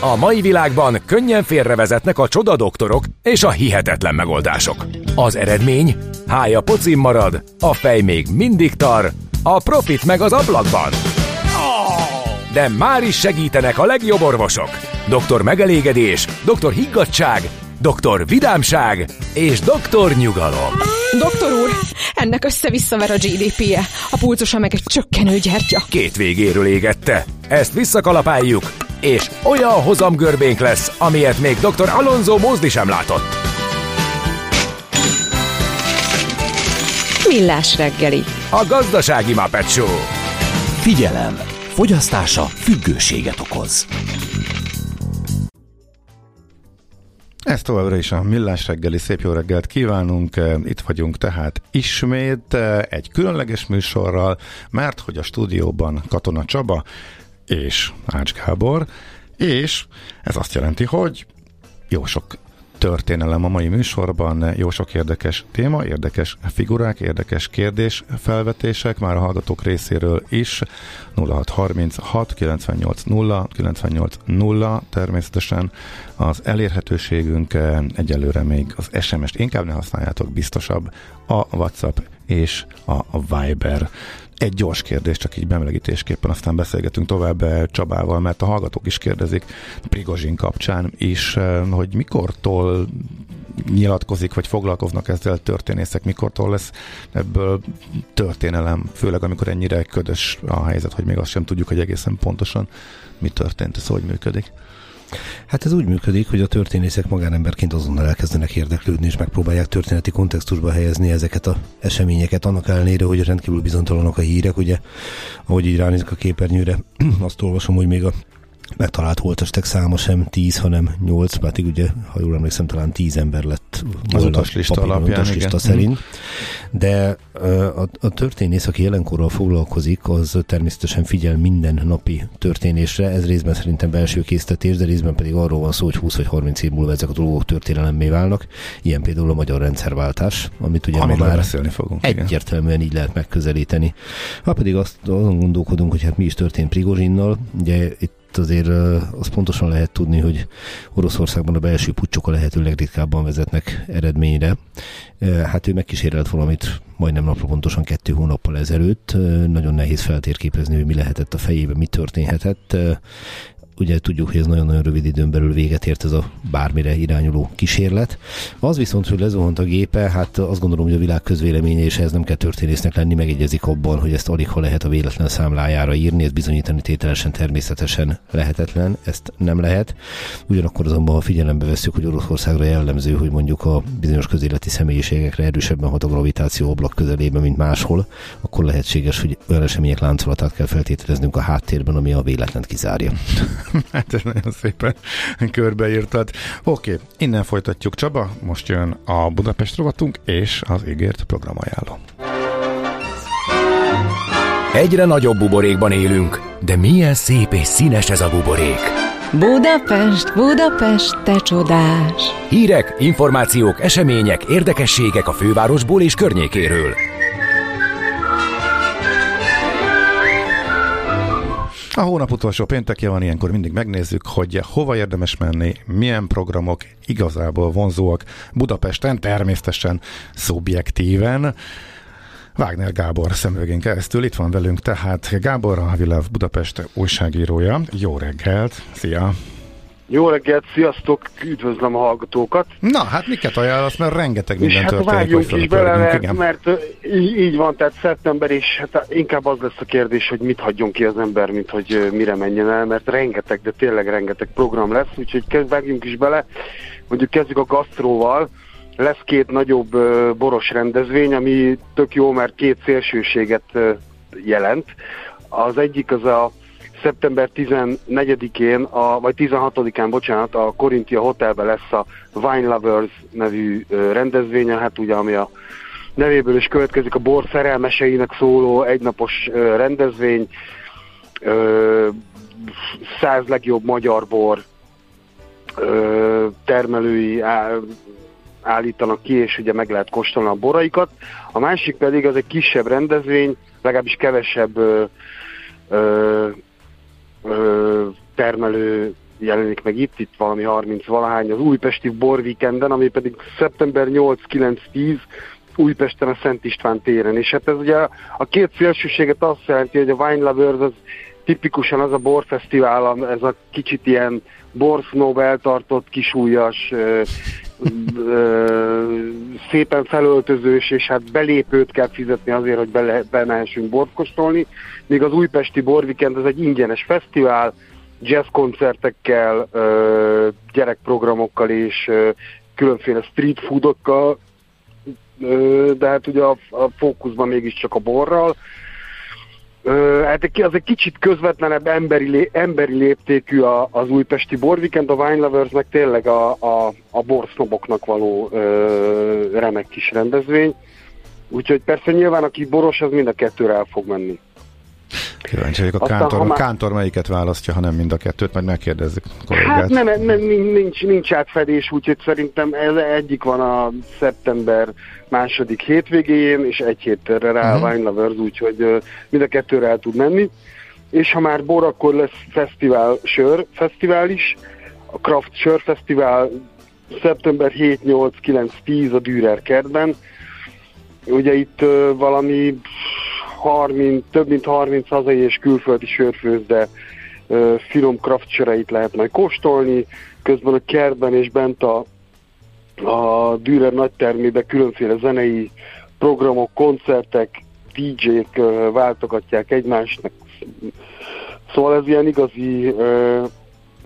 D: A mai világban könnyen félrevezetnek a csoda doktorok és a hihetetlen megoldások. Az eredmény? Hája pocim marad, a fej még mindig tar, a profit meg az ablakban. De már is segítenek a legjobb orvosok. Doktor megelégedés, doktor higgadság, doktor vidámság és doktor nyugalom.
A: Ennek össze-visszaver a GDP-je, a pulcosa meg egy csökkenő gyertya.
D: Két végéről égette. Ezt visszakalapáljuk, és olyan hozamgörbénk lesz, amilyet még dr. Alonso Mózdi sem látott.
A: Millás reggeli.
D: A gazdasági Muppet Show.
F: Figyelem! Fogyasztása függőséget okoz.
B: Ez továbbra is a Millás reggeli, szép jó reggelt kívánunk, itt vagyunk tehát ismét egy különleges műsorral, mert hogy a stúdióban Katona Csaba és Ács Gábor, és ez azt jelenti, hogy jó sok történelem a mai műsorban, jó sok érdekes téma, érdekes figurák, érdekes kérdés, felvetések, már a hallgatók részéről is. 0636 98 0 98 0 természetesen az elérhetőségünk egyelőre még az SMS-t inkább ne használjátok, biztosabb a WhatsApp és a Viber egy gyors kérdés, csak így bemelegítésképpen, aztán beszélgetünk tovább eh, Csabával, mert a hallgatók is kérdezik Prigozsin kapcsán is, eh, hogy mikortól nyilatkozik, vagy foglalkoznak ezzel történészek, mikortól lesz ebből történelem, főleg amikor ennyire ködös a helyzet, hogy még azt sem tudjuk, hogy egészen pontosan mi történt, ez hogy működik.
C: Hát ez úgy működik, hogy a történészek magánemberként azonnal elkezdenek érdeklődni, és megpróbálják történeti kontextusba helyezni ezeket a eseményeket, annak ellenére, hogy rendkívül bizonytalanok a hírek, ugye, ahogy így ránézek a képernyőre, azt olvasom, hogy még a megtalált holtestek száma sem 10, hanem 8, mert ugye, ha jól emlékszem, talán 10 ember lett
B: Az utaslista alapján,
C: utas lista
B: igen.
C: szerint. De a, a történész, aki jelenkorral foglalkozik, az természetesen figyel minden napi történésre. Ez részben szerintem belső késztetés, de részben pedig arról van szó, hogy 20 vagy 30 év múlva ezek a dolgok történelemmé válnak. Ilyen például a magyar rendszerváltás, amit ugye
B: Amiről
C: ma már
B: beszélni fogunk. igen.
C: Egyértelműen így lehet megközelíteni. Ha pedig azt azon gondolkodunk, hogy hát mi is történt Prigozsinnal, ugye itt azért ö, azt pontosan lehet tudni, hogy Oroszországban a belső pucsok a lehető legritkábban vezetnek eredményre. Hát ő megkísérelt valamit majdnem napra pontosan kettő hónappal ezelőtt. Nagyon nehéz feltérképezni, hogy mi lehetett a fejében, mi történhetett. Ugye tudjuk, hogy ez nagyon-nagyon rövid időn belül véget ért ez a bármire irányuló kísérlet. Az viszont, hogy lezuhant a gépe, hát azt gondolom, hogy a világ közvéleménye, és ez nem kell történésznek lenni, megegyezik abban, hogy ezt alig ha lehet a véletlen számlájára írni, ez bizonyítani tételesen természetesen lehetetlen, ezt nem lehet. Ugyanakkor azonban, ha figyelembe veszük, hogy Oroszországra jellemző, hogy mondjuk a bizonyos közéleti személyiségekre erősebben hat a gravitáció ablak közelében, mint máshol, akkor lehetséges, hogy olyan események láncolatát kell feltételeznünk a háttérben, ami a véletlent kizárja.
B: hát ez nagyon szépen körbeírtad. Oké, innen folytatjuk Csaba, most jön a Budapest rovatunk és az ígért programajánló.
D: Egyre nagyobb buborékban élünk, de milyen szép és színes ez a buborék.
A: Budapest, Budapest, te csodás!
D: Hírek, információk, események, érdekességek a fővárosból és környékéről.
B: A hónap utolsó péntekje van, ilyenkor mindig megnézzük, hogy hova érdemes menni, milyen programok igazából vonzóak Budapesten, természetesen szubjektíven. Wagner Gábor szemüvegén keresztül itt van velünk tehát Gábor, a Világ Budapest újságírója. Jó reggelt, szia!
G: Jó reggelt, sziasztok, üdvözlöm a hallgatókat.
B: Na, hát miket ajánlasz, mert rengeteg minden
G: és hát
B: történik,
G: vágjunk
B: hogy
G: is bele, mert, mert így, így van, tehát szeptember, és hát inkább az lesz a kérdés, hogy mit hagyjon ki az ember, mint hogy mire menjen el, mert rengeteg, de tényleg rengeteg program lesz, úgyhogy vágjunk is bele. Mondjuk kezdjük a gasztróval, lesz két nagyobb boros rendezvény, ami tök jó, mert két szélsőséget jelent. Az egyik az a szeptember 14-én, a, vagy 16-án, bocsánat, a Corinthia Hotelben lesz a Wine Lovers nevű rendezvénye, hát ugye ami a nevéből is következik a bor szerelmeseinek szóló egynapos rendezvény, száz legjobb magyar bor termelői állítanak ki, és ugye meg lehet kóstolni a boraikat. A másik pedig az egy kisebb rendezvény, legalábbis kevesebb ö, ö, ö, termelő jelenik meg itt, itt valami 30 valahány az újpesti borvikenden, ami pedig szeptember 8-9-10 Újpesten a Szent István téren. És hát ez ugye a, két szélsőséget azt jelenti, hogy a Wine Lovers az tipikusan az a borfesztivál, ez a kicsit ilyen borsznób eltartott, ö, szépen felöltözős, és hát belépőt kell fizetni azért, hogy bele, bemehessünk bort kóstolni, míg az újpesti borvikend az egy ingyenes fesztivál, jazzkoncertekkel, ö, gyerekprogramokkal és különféle street foodokkal, de hát ugye a, a fókuszban mégiscsak a borral. Hát az egy kicsit közvetlenebb emberi, lé, emberi léptékű a, az újpesti borvikend, a Wine Lovers meg tényleg a, a, a borsznoboknak való ö, remek kis rendezvény. Úgyhogy persze nyilván aki boros, az mind a kettőre el fog menni.
B: Kíváncsi vagyok, a kántor,
G: már-
B: kántor melyiket választja, ha nem mind a kettőt, majd megkérdezzük a kollégát.
G: Hát nem, nem, nincs, nincs átfedés, úgyhogy szerintem ez egyik van a szeptember második hétvégéjén, és egy héttel rá
B: Mhm.
G: a Wine Lovers, úgyhogy mind a kettőre el tud menni. És ha már bor, akkor lesz fesztivál, sör fesztivál is, a Craft Sör Fesztivál szeptember 7, 8, 9, 10 a Dürer kertben. Ugye itt ö, valami 30, több mint 30 hazai és külföldi sörfőzde finom craft lehet majd kóstolni, közben a kertben és bent a, a Dürer nagytermébe különféle zenei programok, koncertek, DJ-k váltogatják egymásnak. Szóval ez ilyen igazi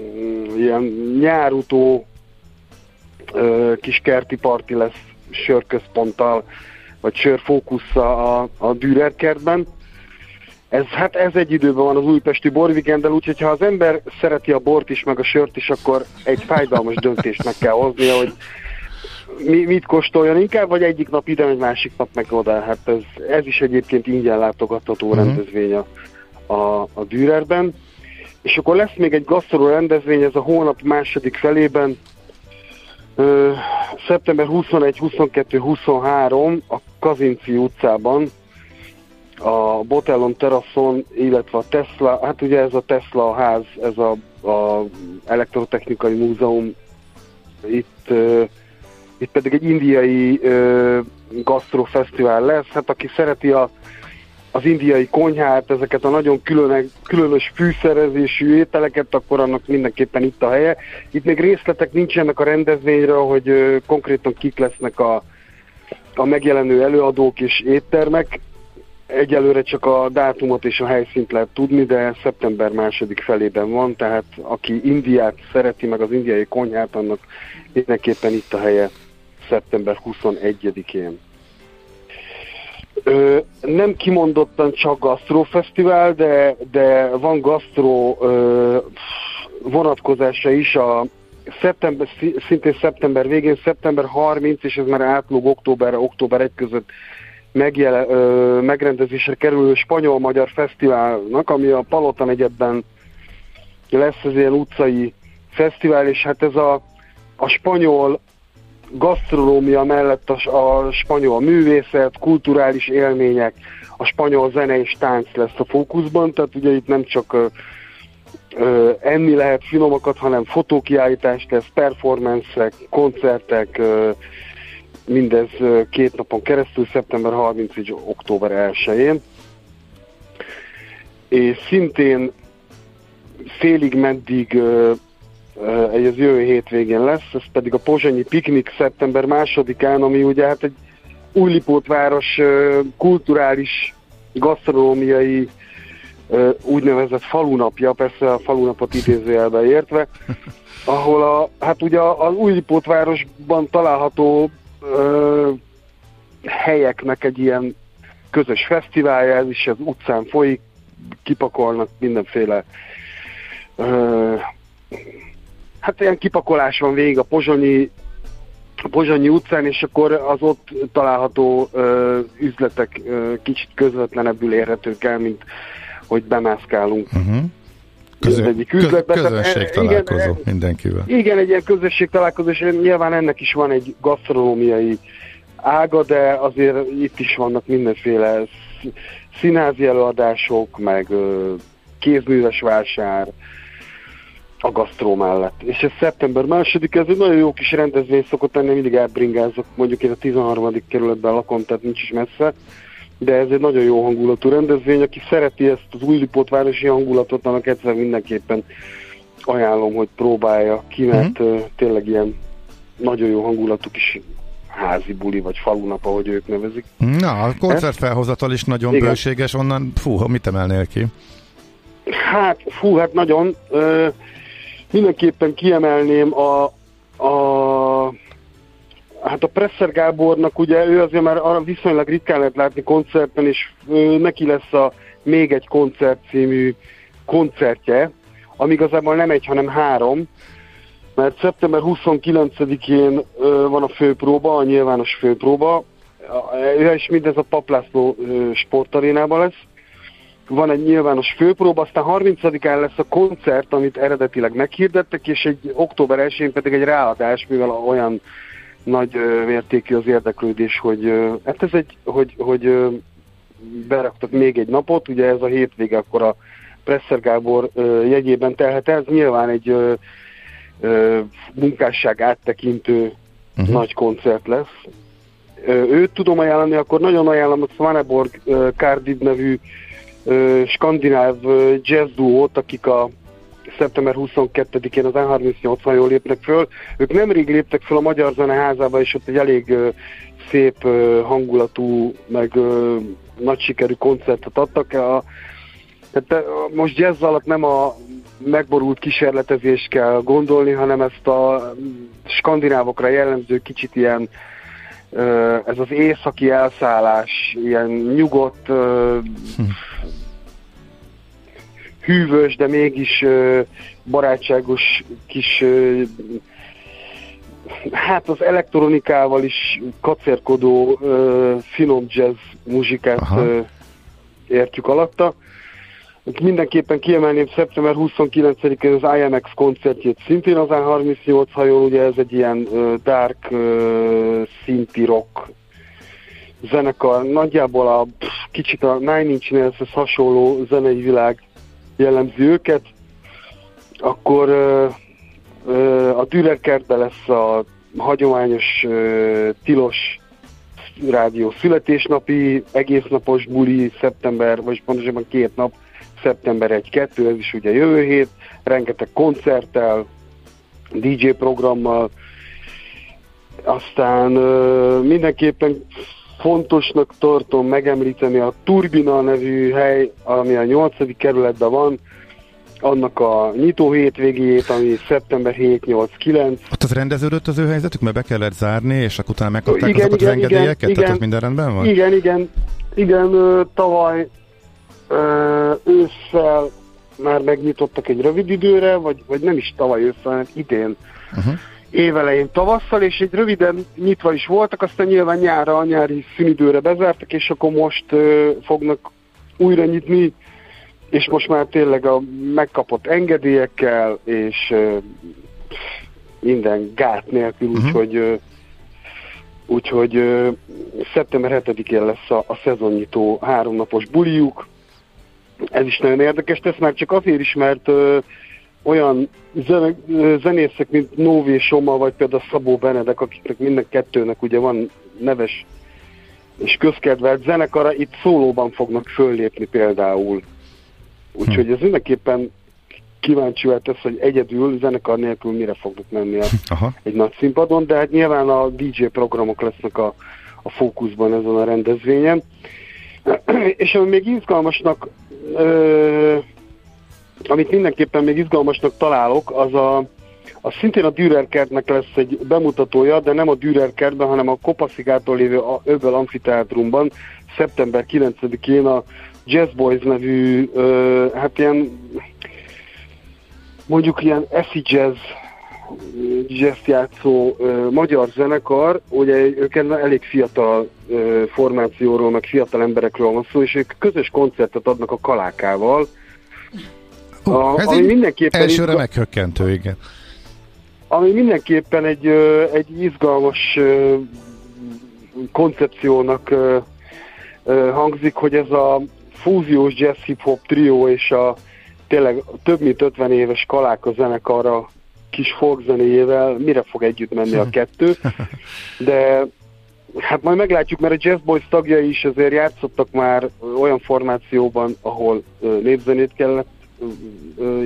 G: mm, ilyen nyárutó kis kerti parti lesz sörközponttal, vagy sörfókusszal a, a Dürer kertben. Ez, hát ez egy időben van az újpesti borvikendel, úgyhogy ha az ember szereti a bort is, meg a sört is, akkor egy fájdalmas döntést meg kell hoznia, hogy mi, mit kóstoljon inkább, vagy egyik nap ide, egy másik nap meg oda. Hát ez, ez is egyébként ingyen látogatható
B: Mhm.
G: rendezvény a, a, a Dürerben. És akkor lesz még egy gasztró rendezvény, ez a hónap második felében, ö, szeptember 21, 22, 23 a Kazinci utcában, a Botellon teraszon, illetve a Tesla, hát ugye ez a Tesla ház, ez a, a elektrotechnikai múzeum, itt, ö, itt pedig egy indiai ö, gasztrofesztivál lesz, hát aki szereti a, az indiai konyhát, ezeket a nagyon különös, különös fűszerezésű ételeket, akkor annak mindenképpen itt a helye. Itt még részletek nincsenek a rendezvényről, hogy konkrétan kik lesznek a, a megjelenő előadók és éttermek. Egyelőre csak a dátumot és a helyszínt lehet tudni, de szeptember második felében van, tehát aki Indiát szereti, meg az indiai konyhát, annak mindenképpen itt a helye szeptember 21-én. Ö, nem kimondottan csak gasztrófesztivál, de, de van gasztró ö, vonatkozása is a szeptember, szintén szeptember végén, szeptember 30, és ez már átlóg október, október 1 között megjele, ö, megrendezésre kerülő spanyol-magyar fesztiválnak, ami a Palotan egyetben lesz ez ilyen utcai fesztivál, és hát ez a, a spanyol gasztronómia mellett a, a spanyol művészet, kulturális élmények, a spanyol zene és tánc lesz a fókuszban, tehát ugye itt nem csak ö, ö, enni lehet finomakat, hanem fotókiállítás lesz, performancek, koncertek, ö, mindez ö, két napon keresztül, szeptember 30 október 1-én. És szintén félig meddig ö, ez jövő hétvégén lesz, ez pedig a Pozsonyi Piknik szeptember másodikán, ami ugye hát egy Újlipótváros kulturális, gasztronómiai úgynevezett falunapja, persze a falunapot idézőjelbe értve, ahol a, hát ugye az Újlipótvárosban található ö, helyeknek egy ilyen közös fesztiválja, ez is az utcán folyik, kipakolnak mindenféle ö, hát ilyen kipakolás van végig a Pozsonyi, a Pozsonyi utcán, és akkor az ott található ö, üzletek ö, kicsit közvetlenebbül érhetők el, mint hogy bemászkálunk. Uh-huh.
B: Közö, egyik üzletbe. Köz, közönség találkozó igen, mindenkivel.
G: Igen, egy ilyen közösség találkozó, és nyilván ennek is van egy gasztronómiai ága, de azért itt is vannak mindenféle színházi előadások, meg kézműves vásár, a gasztró mellett. És ez szeptember második, ez egy nagyon jó kis rendezvény szokott lenni, mindig elbringázok, mondjuk én a 13. kerületben lakom, tehát nincs is messze, de ez egy nagyon jó hangulatú rendezvény, aki szereti ezt az újlipót városi hangulatot, annak egyszer mindenképpen ajánlom, hogy próbálja ki, mert uh-huh. tényleg ilyen nagyon jó hangulatú kis házi buli, vagy falunap, ahogy ők nevezik.
B: Na, a koncertfelhozatal is nagyon Igen. bőséges, onnan, fú, mit emelnél ki?
G: Hát, fú, hát nagyon. Ö, Mindenképpen kiemelném a, a Hát a Presser Gábornak ugye ő azért már arra viszonylag ritkán lehet látni koncerten, és neki lesz a Még egy koncert című koncertje, ami igazából nem egy, hanem három, mert szeptember 29-én van a főpróba, a nyilvános főpróba, és mindez a Paplászló sportarénában lesz, van egy nyilvános főpróba, aztán 30-án lesz a koncert, amit eredetileg meghirdettek, és egy október 1-én pedig egy ráadás, mivel olyan nagy ö, mértékű az érdeklődés, hogy ö, hát ez egy, hogy, hogy ö, beraktak még egy napot, ugye ez a hétvége akkor a Presser Gábor ö, jegyében telhet, ez nyilván egy ö, ö, munkásság áttekintő uh-huh. nagy koncert lesz. Ö, őt tudom ajánlani, akkor nagyon ajánlom a Svaneborg Cardiff nevű skandináv jazz duót, akik a szeptember 22-én az N38 hajól lépnek föl. Ők nemrég léptek föl a Magyar Zeneházába, és ott egy elég szép hangulatú, meg nagy sikerű koncertet adtak. A, tehát most jazz alatt nem a megborult kísérletezést kell gondolni, hanem ezt a skandinávokra jellemző kicsit ilyen ez az északi elszállás, ilyen nyugodt, hm hűvös, de mégis barátságos kis hát az elektronikával is kacerkodó finom jazz muzsikát Aha. értjük alatta. Mindenképpen kiemelném szeptember 29-én az IMX koncertjét szintén az A38 hajó, ugye ez egy ilyen dark szinti rock zenekar. Nagyjából a pff, kicsit a Nine Inch Nails hasonló zenei világ jellemzi őket, akkor a Dürerkertben lesz a hagyományos tilos rádió születésnapi, egésznapos buli, szeptember, vagy pontosabban két nap, szeptember 1-2, ez is ugye jövő hét, rengeteg koncerttel, DJ programmal, aztán mindenképpen fontosnak tartom megemlíteni a Turbina nevű hely, ami a 8. kerületben van, annak a nyitó hétvégét, ami szeptember 7-8-9.
B: Ott az rendeződött az ő helyzetük, mert be kellett zárni, és akkor utána megkapták igen, azokat igen, az engedélyeket, igen, tehát az minden rendben van?
G: Igen, igen, igen, tavaly ősszel már megnyitottak egy rövid időre, vagy, vagy nem is tavaly ősszel, hanem idén uh-huh. Évelején tavasszal, és egy röviden nyitva is voltak, aztán nyilván nyára, a nyári szünidőre bezártak, és akkor most uh, fognak újra nyitni, és most már tényleg a megkapott engedélyekkel, és uh, minden gát nélkül, uh-huh. úgyhogy úgyhogy szeptember 7-én lesz a, a szezonnyitó háromnapos buliuk. Ez is nagyon érdekes tesz, már csak azért is, mert uh, olyan zene, zenészek, mint Nóvi Soma, vagy például Szabó Benedek, akiknek minden kettőnek ugye van neves és közkedvelt zenekara, itt szólóban fognak föllépni például. Úgyhogy ez mindenképpen kíváncsi tesz, hogy egyedül, zenekar nélkül mire fognak menni a, Aha. egy nagy színpadon, de hát nyilván a DJ programok lesznek a, a fókuszban ezen a rendezvényen. És ami még izgalmasnak, ö, amit mindenképpen még izgalmasnak találok, az a, az szintén a Dürer kertnek lesz egy bemutatója, de nem a Dürer kertben, hanem a Kopaszigától lévő Öböl Amfiteátrumban, szeptember 9-én a Jazz Boys nevű, ö, hát ilyen mondjuk ilyen eszi jazz jazz játszó ö, magyar zenekar, ugye ők elég fiatal ö, formációról, meg fiatal emberekről van szó, és ők közös koncertet adnak a kalákával.
B: Uh, a, ez ami mindenképpen elsőre izgal... meghökkentő, igen.
G: Ami mindenképpen egy, egy izgalmas koncepciónak hangzik, hogy ez a fúziós jazz hip-hop trió és a tényleg több mint 50 éves Kaláka zenekarra kis folkzenéjével mire fog együtt menni a kettő, de hát majd meglátjuk, mert a Jazz Boys tagjai is azért játszottak már olyan formációban, ahol népzenét kellett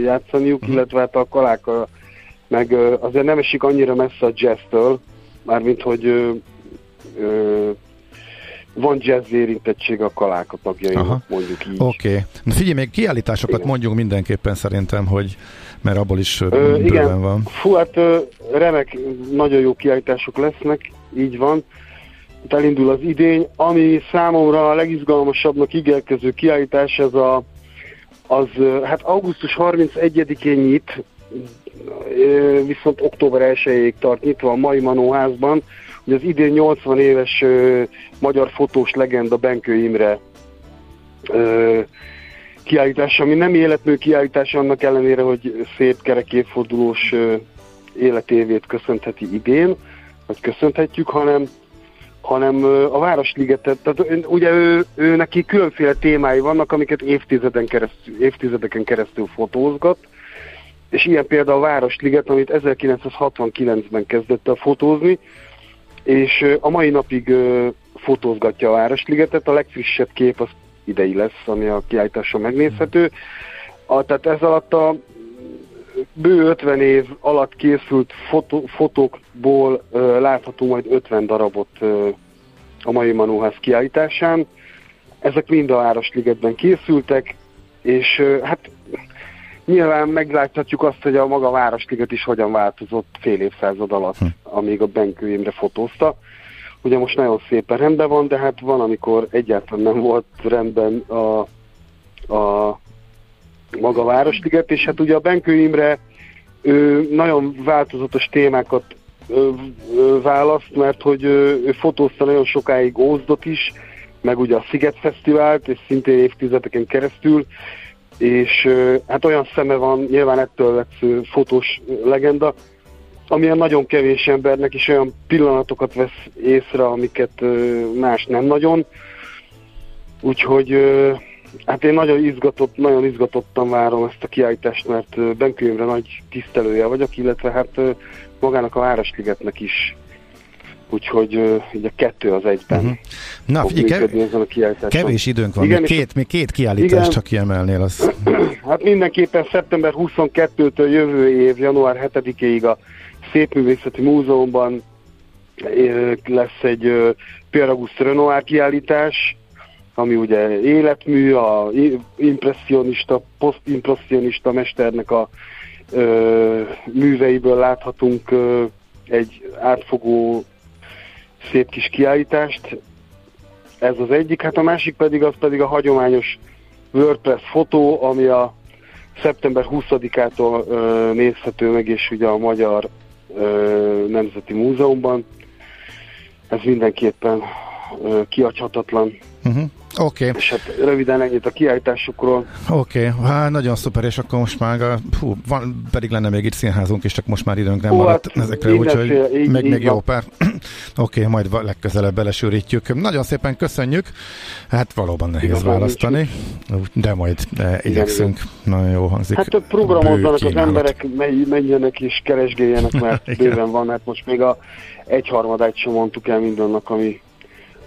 G: játszaniuk, mhm. illetve hát a Kaláka meg azért nem esik annyira messze a jazztől, mármint hogy van jazz érintettség a kaláka tagjainak, mondjuk így.
B: Oké. Okay. Figyelj, még kiállításokat igen. mondjuk mindenképpen szerintem, hogy mert abból is
G: ö, igen. van. Fú, hát ö, remek, nagyon jó kiállítások lesznek, így van. Itt elindul az idény. Ami számomra a legizgalmasabbnak ígérkező kiállítás, ez a, az, hát augusztus 31-én nyit, viszont október 1-ig tart nyitva a mai Manóházban, hogy az idén 80 éves magyar fotós legenda Benkő Imre ö, kiállítása, ami nem életmű kiállítása annak ellenére, hogy szép kerek évfordulós életévét köszöntheti idén, vagy köszönhetjük, hanem hanem a Városligetet, tehát ugye ő, ő neki különféle témái vannak, amiket évtizeden keresztül, évtizedeken keresztül fotózgat, és ilyen például a Városliget, amit 1969-ben kezdett el fotózni, és a mai napig fotózgatja a Városligetet, a legfrissebb kép az idei lesz, ami a kiállításon megnézhető. A, tehát ez alatt a bő 50 év alatt készült fotó, fotókból ö, látható majd 50 darabot ö, a mai Manóház kiállításán. Ezek mind a Városligetben készültek, és ö, hát Nyilván megláthatjuk azt, hogy a maga Városliget is hogyan változott fél évszázad alatt, hm. amíg a Benkő Imre fotózta. Ugye most nagyon szépen rendben van, de hát van, amikor egyáltalán nem volt rendben a, a maga Városliget, és hát ugye a Benkő Imre ő nagyon változatos témákat ö, ö, választ, mert hogy ő, ő fotózta nagyon sokáig Ózdot is, meg ugye a Sziget Fesztivált, és szintén évtizedeken keresztül, és hát olyan szeme van, nyilván ettől lett fotós legenda, amilyen nagyon kevés embernek is olyan pillanatokat vesz észre, amiket más nem nagyon. Úgyhogy hát én nagyon izgatott, nagyon izgatottan várom ezt a kiállítást, mert Benkőimre nagy tisztelője vagyok, illetve hát magának a Városligetnek is úgyhogy uh, így a kettő az egyben. Uh-huh.
B: Na figyelj, kev- ezen a kevés időnk van, igen, még, két, még két kiállítást igen, csak kiemelnél. Az...
G: hát mindenképpen szeptember 22-től jövő év, január 7-ig a Szépművészeti Múzeumban lesz egy Pierre Auguste Renoir kiállítás, ami ugye életmű, a impressionista, posztimpressionista mesternek a ö, műveiből láthatunk ö, egy átfogó szép kis kiállítást. Ez az egyik, hát a másik pedig az pedig a hagyományos WordPress fotó, ami a szeptember 20-ától ö, nézhető meg, és ugye a Magyar ö, Nemzeti Múzeumban. Ez mindenképpen ö, kiadhatatlan
B: Uh-huh. Oké.
G: És hát röviden ennyit a kiállításukról.
B: Oké, okay. hát nagyon szuper, és akkor most már, hú, van, pedig lenne még itt színházunk is, csak most már időnk nem Ó, maradt hát ezekre, úgyhogy még van. jó pár. Oké, okay, majd legközelebb belesűrítjük. Nagyon szépen köszönjük. Hát valóban nehéz igen, választani, de majd de igyekszünk. Igen, Nagyon jó hangzik.
G: Hát több programozzanak az emberek, menjenek és keresgéljenek, mert bőven van, hát most még a egyharmadát sem mondtuk el mindannak, ami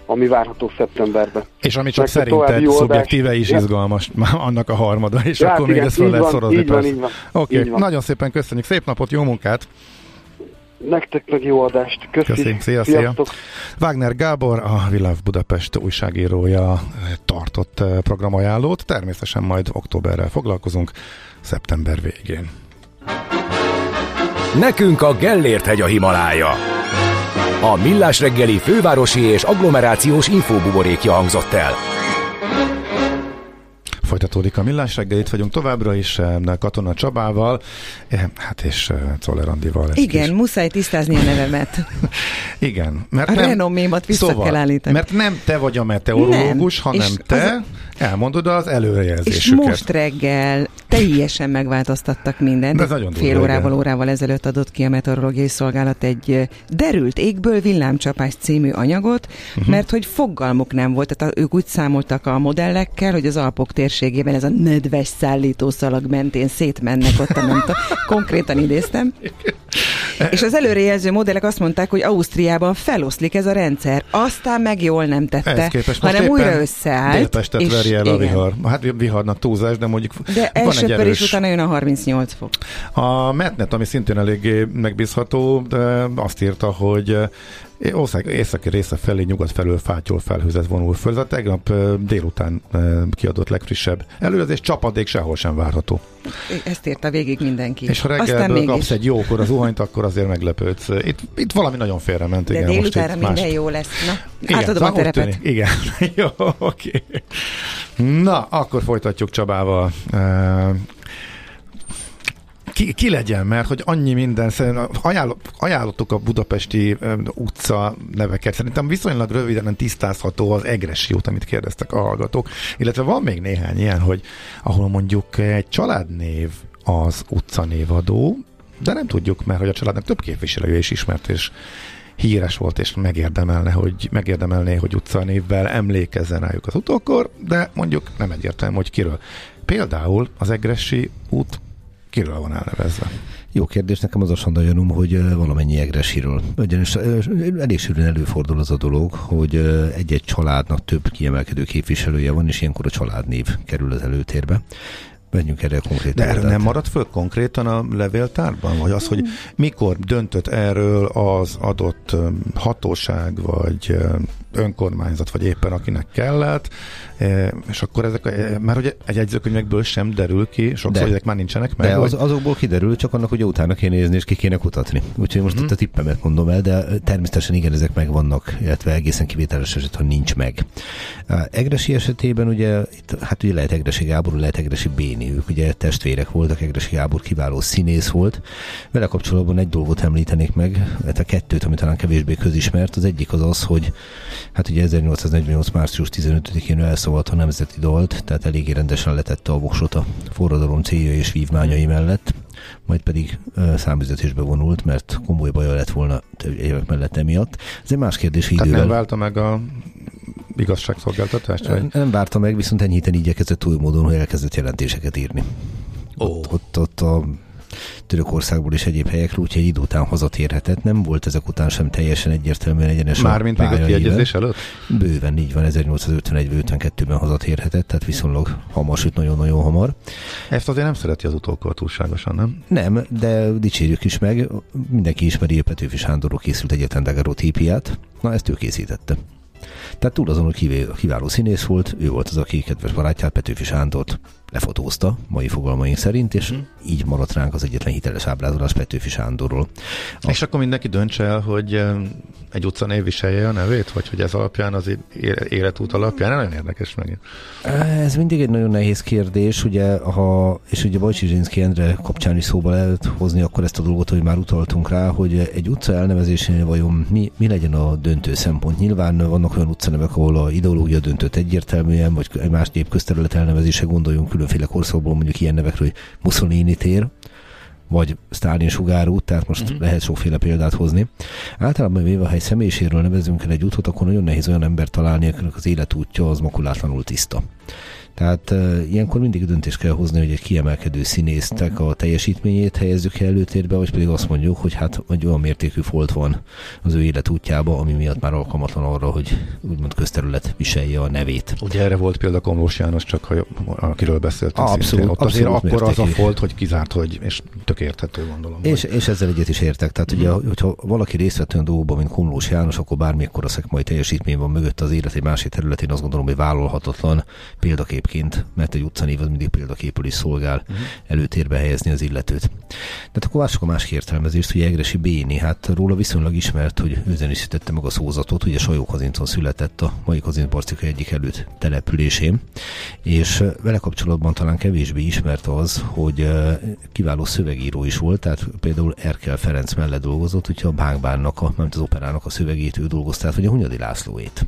G: ami várható szeptemberben.
B: És ami csak szerinted szubjektíve is ja. izgalmas, annak a harmada, és ja, akkor igen, még ezt fel lehet szorozni.
G: Így van, így van.
B: Oké, okay. nagyon szépen köszönjük, szép napot, jó munkát!
G: Nektek meg jó adást. Köszi.
B: Köszönjük, szia, szia. Wagner Gábor, a Világ Budapest újságírója tartott eh, programajánlót. Természetesen majd októberrel foglalkozunk, szeptember végén.
D: Nekünk a Gellért hegy a Himalája. A Millás reggeli fővárosi és agglomerációs infóbuborékja hangzott el.
B: Folytatódik a millás reggel, itt vagyunk továbbra is eh, Katona Csabával, eh, hát és eh, Czoller Andival.
E: Igen, is. muszáj tisztázni a nevemet.
B: Igen.
E: Mert a nem, renomémat vissza szóval, kell állítani.
B: Mert nem te vagy a meteorológus, nem. hanem és te az, elmondod az előrejelzésüket.
E: És most reggel teljesen megváltoztattak mindent.
B: Ez nagyon
E: Fél órával, órával ezelőtt adott ki a meteorológiai szolgálat egy derült égből villámcsapás című anyagot, uh-huh. mert hogy fogalmuk nem volt, tehát ők úgy számoltak a modellekkel, hogy az Alpok térségében ez a nedves szállítószalag mentén szétmennek ott, nem tudom, konkrétan idéztem. És az előrejelző modellek azt mondták, hogy Ausztriában feloszlik ez a rendszer. Aztán meg jól nem tette, hanem újra összeállt.
B: És veri el a vihar. Hát viharnak túlzás, de mondjuk
E: De első kör is utána jön a 38 fok.
B: A Metnet, ami szintén eléggé megbízható, de azt írta, hogy Ország északi része felé nyugat felől fátyol felhőzet vonul föl. A tegnap délután kiadott legfrissebb előzés csapadék sehol sem várható.
E: Ezt írta végig mindenki.
B: És ha reggelből kapsz egy jókor az uhanyt, akkor azért meglepődsz. Itt, itt valami nagyon ment.
E: De igen, délutánra most minden más... jó lesz. Na, igen, átadom a terepet.
B: Igen, jó, oké. Okay. Na, akkor folytatjuk Csabával ki, ki legyen, mert hogy annyi minden, ajánl, ajánlottuk a budapesti utca neveket, szerintem viszonylag röviden tisztázható az Egresi út, amit kérdeztek a hallgatók, illetve van még néhány ilyen, hogy ahol mondjuk egy családnév az utcanévadó, de nem tudjuk, mert hogy a családnak több képviselője is ismert, és híres volt, és megérdemelne, hogy, megérdemelné, hogy utcanévvel emlékezzen rájuk az utókor, de mondjuk nem egyértelmű, hogy kiről. Például az Egresi út Kiről van elnevezve?
C: Jó kérdés, nekem az a sanda gyanúm, hogy valamennyi egresiről. Ugyanis elég sűrűn előfordul az a dolog, hogy egy-egy családnak több kiemelkedő képviselője van, és ilyenkor a családnév kerül az előtérbe. Menjünk erre konkrét.
B: De erre nem maradt föl konkrétan a levéltárban? Vagy az, hogy mikor döntött erről az adott hatóság, vagy önkormányzat, vagy éppen akinek kellett, e, és akkor ezek, e, már ugye egy jegyzőkönyvekből sem derül ki, sokszor de, ezek már nincsenek meg.
C: De az, azokból kiderül, csak annak, hogy utána kéne nézni, és ki kéne kutatni. Úgyhogy most uh-huh. itt a tippemet mondom el, de természetesen igen, ezek megvannak, illetve egészen kivételes eset, ha nincs meg. Egresi esetében ugye, itt, hát ugye lehet Egresi Gábor, lehet Egresi Béni, ők ugye testvérek voltak, Egresi Gábor kiváló színész volt. Vele kapcsolatban egy dolgot említenek meg, hát a kettőt, ami talán kevésbé közismert, az egyik az az, hogy Hát ugye 1848. március 15-én elszavalt a nemzeti dalt, tehát eléggé rendesen letette a voksot a forradalom célja és vívmányai mellett, majd pedig számüzetésbe vonult, mert komoly baja lett volna évek mellett emiatt. Ez egy más kérdés,
B: hogy idővel... nem válta meg a igazságszolgáltatást? Vagy?
C: Nem várta meg, viszont enyhíten igyekezett új módon, hogy elkezdett jelentéseket írni. Oh. Ott, ott, ott a Törökországból és egyéb helyekről, úgyhogy egy idő után hazatérhetett. Nem volt ezek után sem teljesen egyértelműen egyenes
B: Mármint még a kiegyezés előtt?
C: Bőven így van, 1851-52-ben hazatérhetett, tehát viszonylag hamar, sőt nagyon-nagyon hamar.
B: Ezt azért nem szereti az utókor túlságosan, nem?
C: Nem, de dicsérjük is meg. Mindenki ismeri a Petőfi Sándorról készült egyetlen daguerreotípiát. Na, ezt ő készítette. Tehát túl azon, hogy kiváló színész volt, ő volt az, aki kedves barátját, Petőfi Sándort lefotózta, mai fogalmaink szerint, és mm. így maradt ránk az egyetlen hiteles ábrázolás Petőfi Sándorról.
B: A... És akkor mindenki döntse el, hogy egy utcanév viselje a nevét, vagy hogy ez alapján, az életút alapján? Nagyon érdekes megint.
C: Ez mindig egy nagyon nehéz kérdés, ugye, ha, és ugye Bajcsi Zsinszki Endre kapcsán is szóba lehet hozni akkor ezt a dolgot, hogy már utaltunk rá, hogy egy utca elnevezésénél vajon mi, mi legyen a döntő szempont. Nyilván vannak olyan utcanevek, ahol a ideológia döntött egyértelműen, vagy más közterület elnevezése gondoljunk különféle korszakból, mondjuk ilyen nevekről, hogy Mussolini tér, vagy Stalin sugárút, tehát most uh-huh. lehet sokféle példát hozni. Általában véve, ha egy személyiségről nevezünk el egy útot, akkor nagyon nehéz olyan ember találni, akinek az életútja az makulátlanul tiszta. Tehát ilyenkor mindig döntést kell hozni, hogy egy kiemelkedő színésztek a teljesítményét helyezzük előtérbe, vagy pedig azt mondjuk, hogy hát egy olyan mértékű folt van az ő életútjába, ami miatt már alkalmatlan arra, hogy úgymond közterület viselje a nevét.
B: Ugye erre volt példa Komlós János, csak ha, akiről beszéltünk
C: abszolút, szintén.
B: Ott
C: abszolút
B: azért akkor az a folt, hogy kizárt, hogy, és tök érthető gondolom.
C: És, hogy... és ezzel egyet is értek. Tehát mm. ugye, mhm. hogyha valaki részt vett olyan dolgokban, mint Komlós János, akkor bármikor a szakmai teljesítmény van mögött az élet egy másik területén, azt gondolom, hogy vállalhatatlan példakép egyébként, mert egy utcanév az mindig példaképül is szolgál uh-huh. előtérbe helyezni az illetőt. De akkor lássuk a másik értelmezést, hogy Egresi Béni, hát róla viszonylag ismert, hogy ő zenésítette meg a szózatot, ugye Sajókazincon született a mai Kazincbarcika egyik előtt településén, és vele kapcsolatban talán kevésbé ismert az, hogy kiváló szövegíró is volt, tehát például Erkel Ferenc mellett dolgozott, hogyha a Bánkbánnak, a, nem az operának a szövegét ő dolgozta, vagy a Hunyadi Lászlóét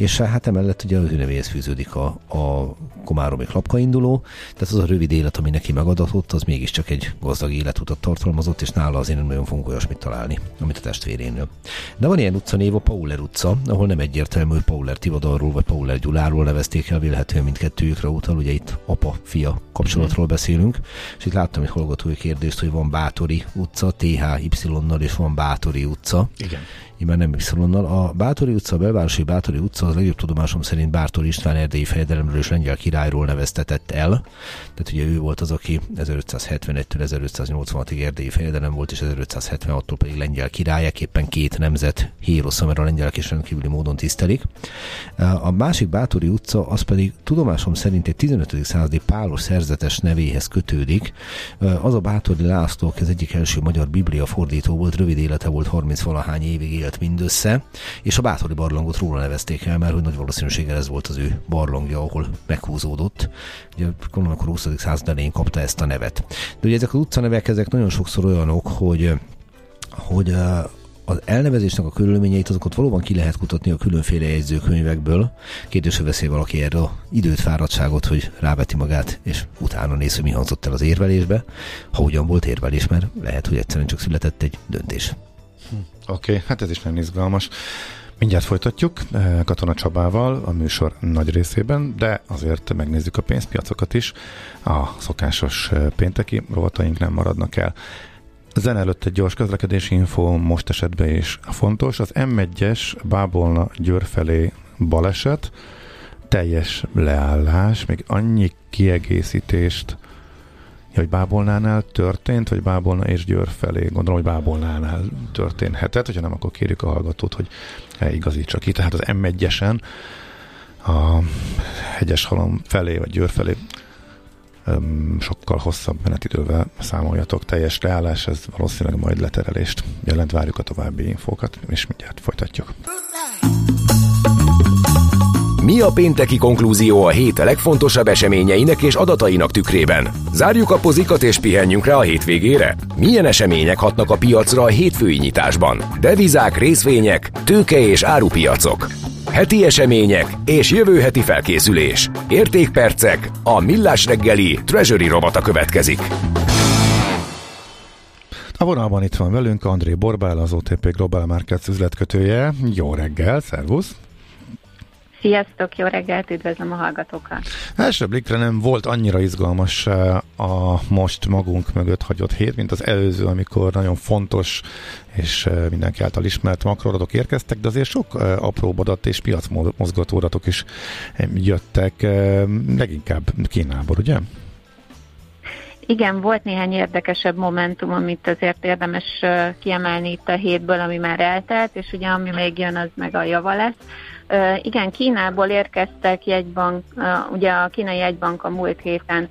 C: és hát emellett ugye az ő nevéhez fűződik a, a komáromi klapkainduló, tehát az a rövid élet, ami neki megadatott, az mégiscsak egy gazdag életutat tartalmazott, és nála azért nem nagyon fogunk olyasmit találni, amit a testvérénél. De van ilyen utcanév, a Pauler utca, ahol nem egyértelmű, hogy Pauler Tivadarról vagy Pauler Gyuláról nevezték el, vélhetően mindkettőjükre utal, ugye itt apa-fia kapcsolatról mhm. beszélünk, és itt láttam egy hallgatói kérdést, hogy van Bátori utca, THY-nal, és van Bátori utca.
B: Igen
C: már nem y A Bátori utca, a belvárosi Bátori utca az legjobb tudomásom szerint Bátor István erdélyi fejedelemről és lengyel királyról neveztetett el. Tehát ugye ő volt az, aki 1571-től 1586-ig erdélyi fejedelem volt, és 1576-tól pedig lengyel királyek, éppen két nemzet hírosza, mert a lengyelek is rendkívüli módon tisztelik. A másik Bátori utca, az pedig tudomásom szerint egy 15. századi pálos szerzetes nevéhez kötődik. Az a Bátori László, az egyik első magyar biblia fordító volt, rövid élete volt, 30 valahány évig élt élt mindössze, és a Bátori barlangot róla nevezték el, mert hogy nagy valószínűséggel ez volt az ő barlangja, ahol meghúzódott. Ugye gondolom, akkor 20. század elején kapta ezt a nevet. De ugye ezek az utcanevek, ezek nagyon sokszor olyanok, hogy hogy az elnevezésnek a körülményeit azokat valóban ki lehet kutatni a különféle jegyzőkönyvekből. Kérdésre veszi valaki erre időt, fáradtságot, hogy rábeti magát, és utána néz, hogy mi hangzott el az érvelésbe. Ha ugyan volt érvelés, mert lehet, hogy egyszerűen csak született egy döntés.
B: Oké, okay, hát ez is nagyon izgalmas. Mindjárt folytatjuk eh, Katona Csabával a műsor nagy részében, de azért megnézzük a pénzpiacokat is. A szokásos eh, pénteki rovataink nem maradnak el. Zen előtt egy gyors közlekedési info, most esetben is fontos. Az M1-es Bábolna Győr felé baleset, teljes leállás, még annyi kiegészítést hogy Bábolnánál történt, vagy Bábolna és Győr felé? Gondolom, hogy Bábolnánál történhetett, hogyha nem, akkor kérjük a hallgatót, hogy igazítsa ki. Tehát az M1-esen a hegyes halom felé, vagy Győr felé sokkal hosszabb menetidővel számoljatok. Teljes leállás, ez valószínűleg majd leterelést jelent. Várjuk a további infókat, és mindjárt folytatjuk.
D: Mi a pénteki konklúzió a hét legfontosabb eseményeinek és adatainak tükrében? Zárjuk a pozikat és pihenjünk rá a hétvégére? Milyen események hatnak a piacra a hétfői nyitásban? Devizák, részvények, tőke és árupiacok. Heti események és jövő heti felkészülés. Értékpercek, a millás reggeli Treasury robata következik.
B: A vonalban itt van velünk André Borbál, az OTP Global Markets üzletkötője. Jó reggel, szervusz!
H: Sziasztok, jó reggelt, üdvözlöm a hallgatókat!
B: Első blikre nem volt annyira izgalmas eh, a most magunk mögött hagyott hét, mint az előző, amikor nagyon fontos és eh, mindenki által ismert makroadatok érkeztek, de azért sok eh, apró adat és piacmozgató adatok is jöttek, leginkább Kínából, ugye?
H: Igen, volt néhány érdekesebb momentum, amit azért érdemes kiemelni itt a hétből, ami már eltelt, és ugye ami még jön, az meg a java lesz. Igen, Kínából érkeztek jegybank, ugye a kínai jegybank a múlt héten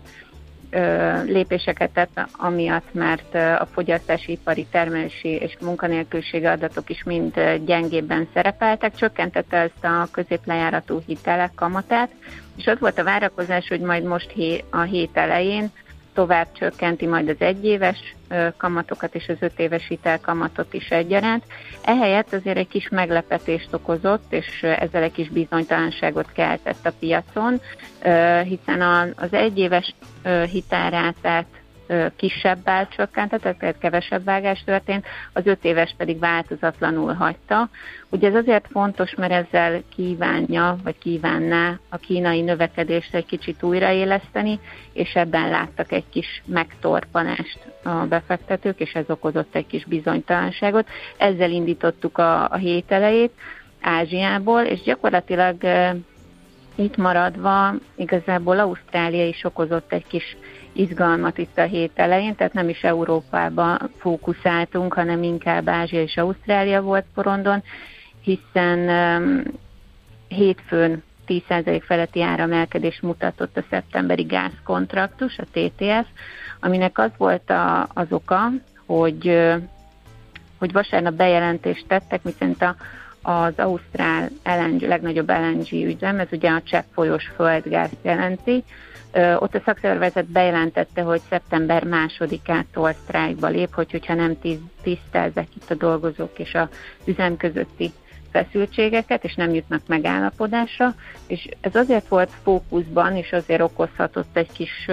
H: lépéseket tett, amiatt, mert a fogyasztási, ipari, termelési és munkanélküliségi adatok is mind gyengébben szerepeltek, csökkentette ezt a középlejáratú hitelek kamatát, és ott volt a várakozás, hogy majd most a hét elején tovább csökkenti majd az egyéves kamatokat és az öt éves hitelkamatot is egyaránt. Ehelyett azért egy kis meglepetést okozott, és ezzel egy kis bizonytalanságot keltett a piacon, hiszen az egyéves hitelrátát kisebbel csökkentett, tehát kevesebb vágás történt, az öt éves pedig változatlanul hagyta. Ugye ez azért fontos, mert ezzel kívánja, vagy kívánná a kínai növekedést egy kicsit újraéleszteni, és ebben láttak egy kis megtorpanást a befektetők, és ez okozott egy kis bizonytalanságot. Ezzel indítottuk a, a hét elejét Ázsiából, és gyakorlatilag itt maradva igazából Ausztrália is okozott egy kis izgalmat itt a hét elején, tehát nem is Európába fókuszáltunk, hanem inkább Ázsia és Ausztrália volt porondon, hiszen hétfőn 10% feletti áramelkedés mutatott a szeptemberi gázkontraktus, a TTF, aminek az volt a, az oka, hogy, hogy vasárnap bejelentést tettek, miszerint a, az Ausztrál LNG, legnagyobb LNG üzem, ez ugye a csepp folyós földgáz jelenti, ott a szakszervezet bejelentette, hogy szeptember másodikától sztrájkba lép, hogy, hogyha nem tisztázzák itt a dolgozók és a üzem közötti feszültségeket, és nem jutnak megállapodásra, és ez azért volt fókuszban, és azért okozhatott egy kis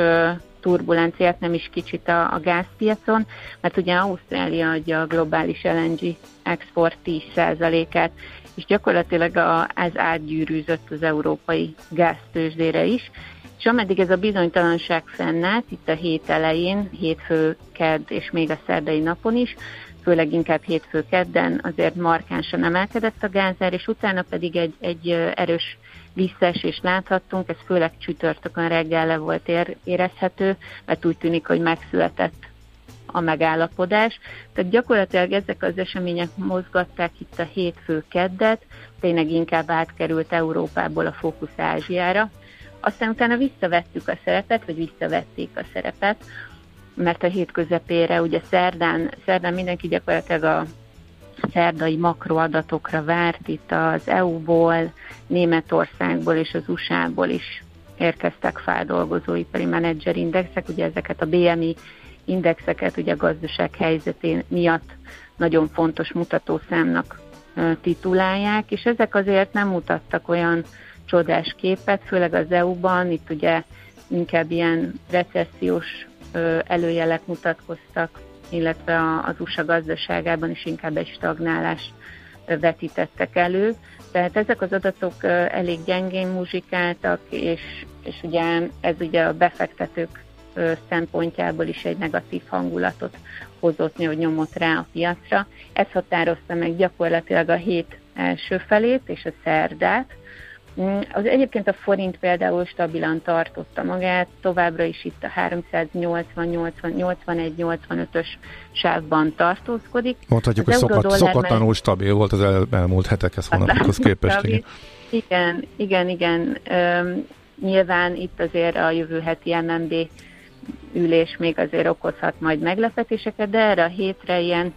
H: turbulenciát, nem is kicsit a, a gázpiacon, mert ugye Ausztrália adja a globális LNG export 10%-át, és gyakorlatilag a, ez átgyűrűzött az európai gáztőzsdére is, és ameddig ez a bizonytalanság fennállt, itt a hét elején, hétfő, kedd és még a szerdai napon is, főleg inkább hétfő kedden azért markánsan emelkedett a gázár, és utána pedig egy, egy erős visszaesést láthattunk, ez főleg csütörtökön reggelre volt ér, érezhető, mert úgy tűnik, hogy megszületett a megállapodás. Tehát gyakorlatilag ezek az események mozgatták itt a hétfő keddet, tényleg inkább átkerült Európából a fókusz Ázsiára. Aztán utána visszavettük a szerepet, vagy visszavették a szerepet, mert a hét közepére, ugye szerdán, szerdán mindenki gyakorlatilag a szerdai makroadatokra várt, itt az EU-ból, Németországból és az USA-ból is érkeztek feldolgozóipari menedzserindexek, ugye ezeket a BMI indexeket ugye a gazdaság helyzetén miatt nagyon fontos mutatószámnak titulálják, és ezek azért nem mutattak olyan csodás képet, főleg az EU-ban, itt ugye inkább ilyen recessziós előjelek mutatkoztak, illetve az USA gazdaságában is inkább egy stagnálást vetítettek elő. Tehát ezek az adatok elég gyengén muzsikáltak, és, és ugye ez ugye a befektetők szempontjából is egy negatív hangulatot hozott, hogy nyomott rá a piacra. Ez határozta meg gyakorlatilag a hét első felét és a szerdát, az egyébként a forint például stabilan tartotta magát, továbbra is itt a 380-81-85-ös sávban tartózkodik.
B: Mondhatjuk, az hogy szokat, szokatlanul stabil volt az el, elmúlt hetekhez, hónapokhoz képest. Igen.
H: igen, igen, igen. Üm, nyilván itt azért a jövő heti MNB ülés még azért okozhat majd meglepetéseket, de erre a hétre ilyen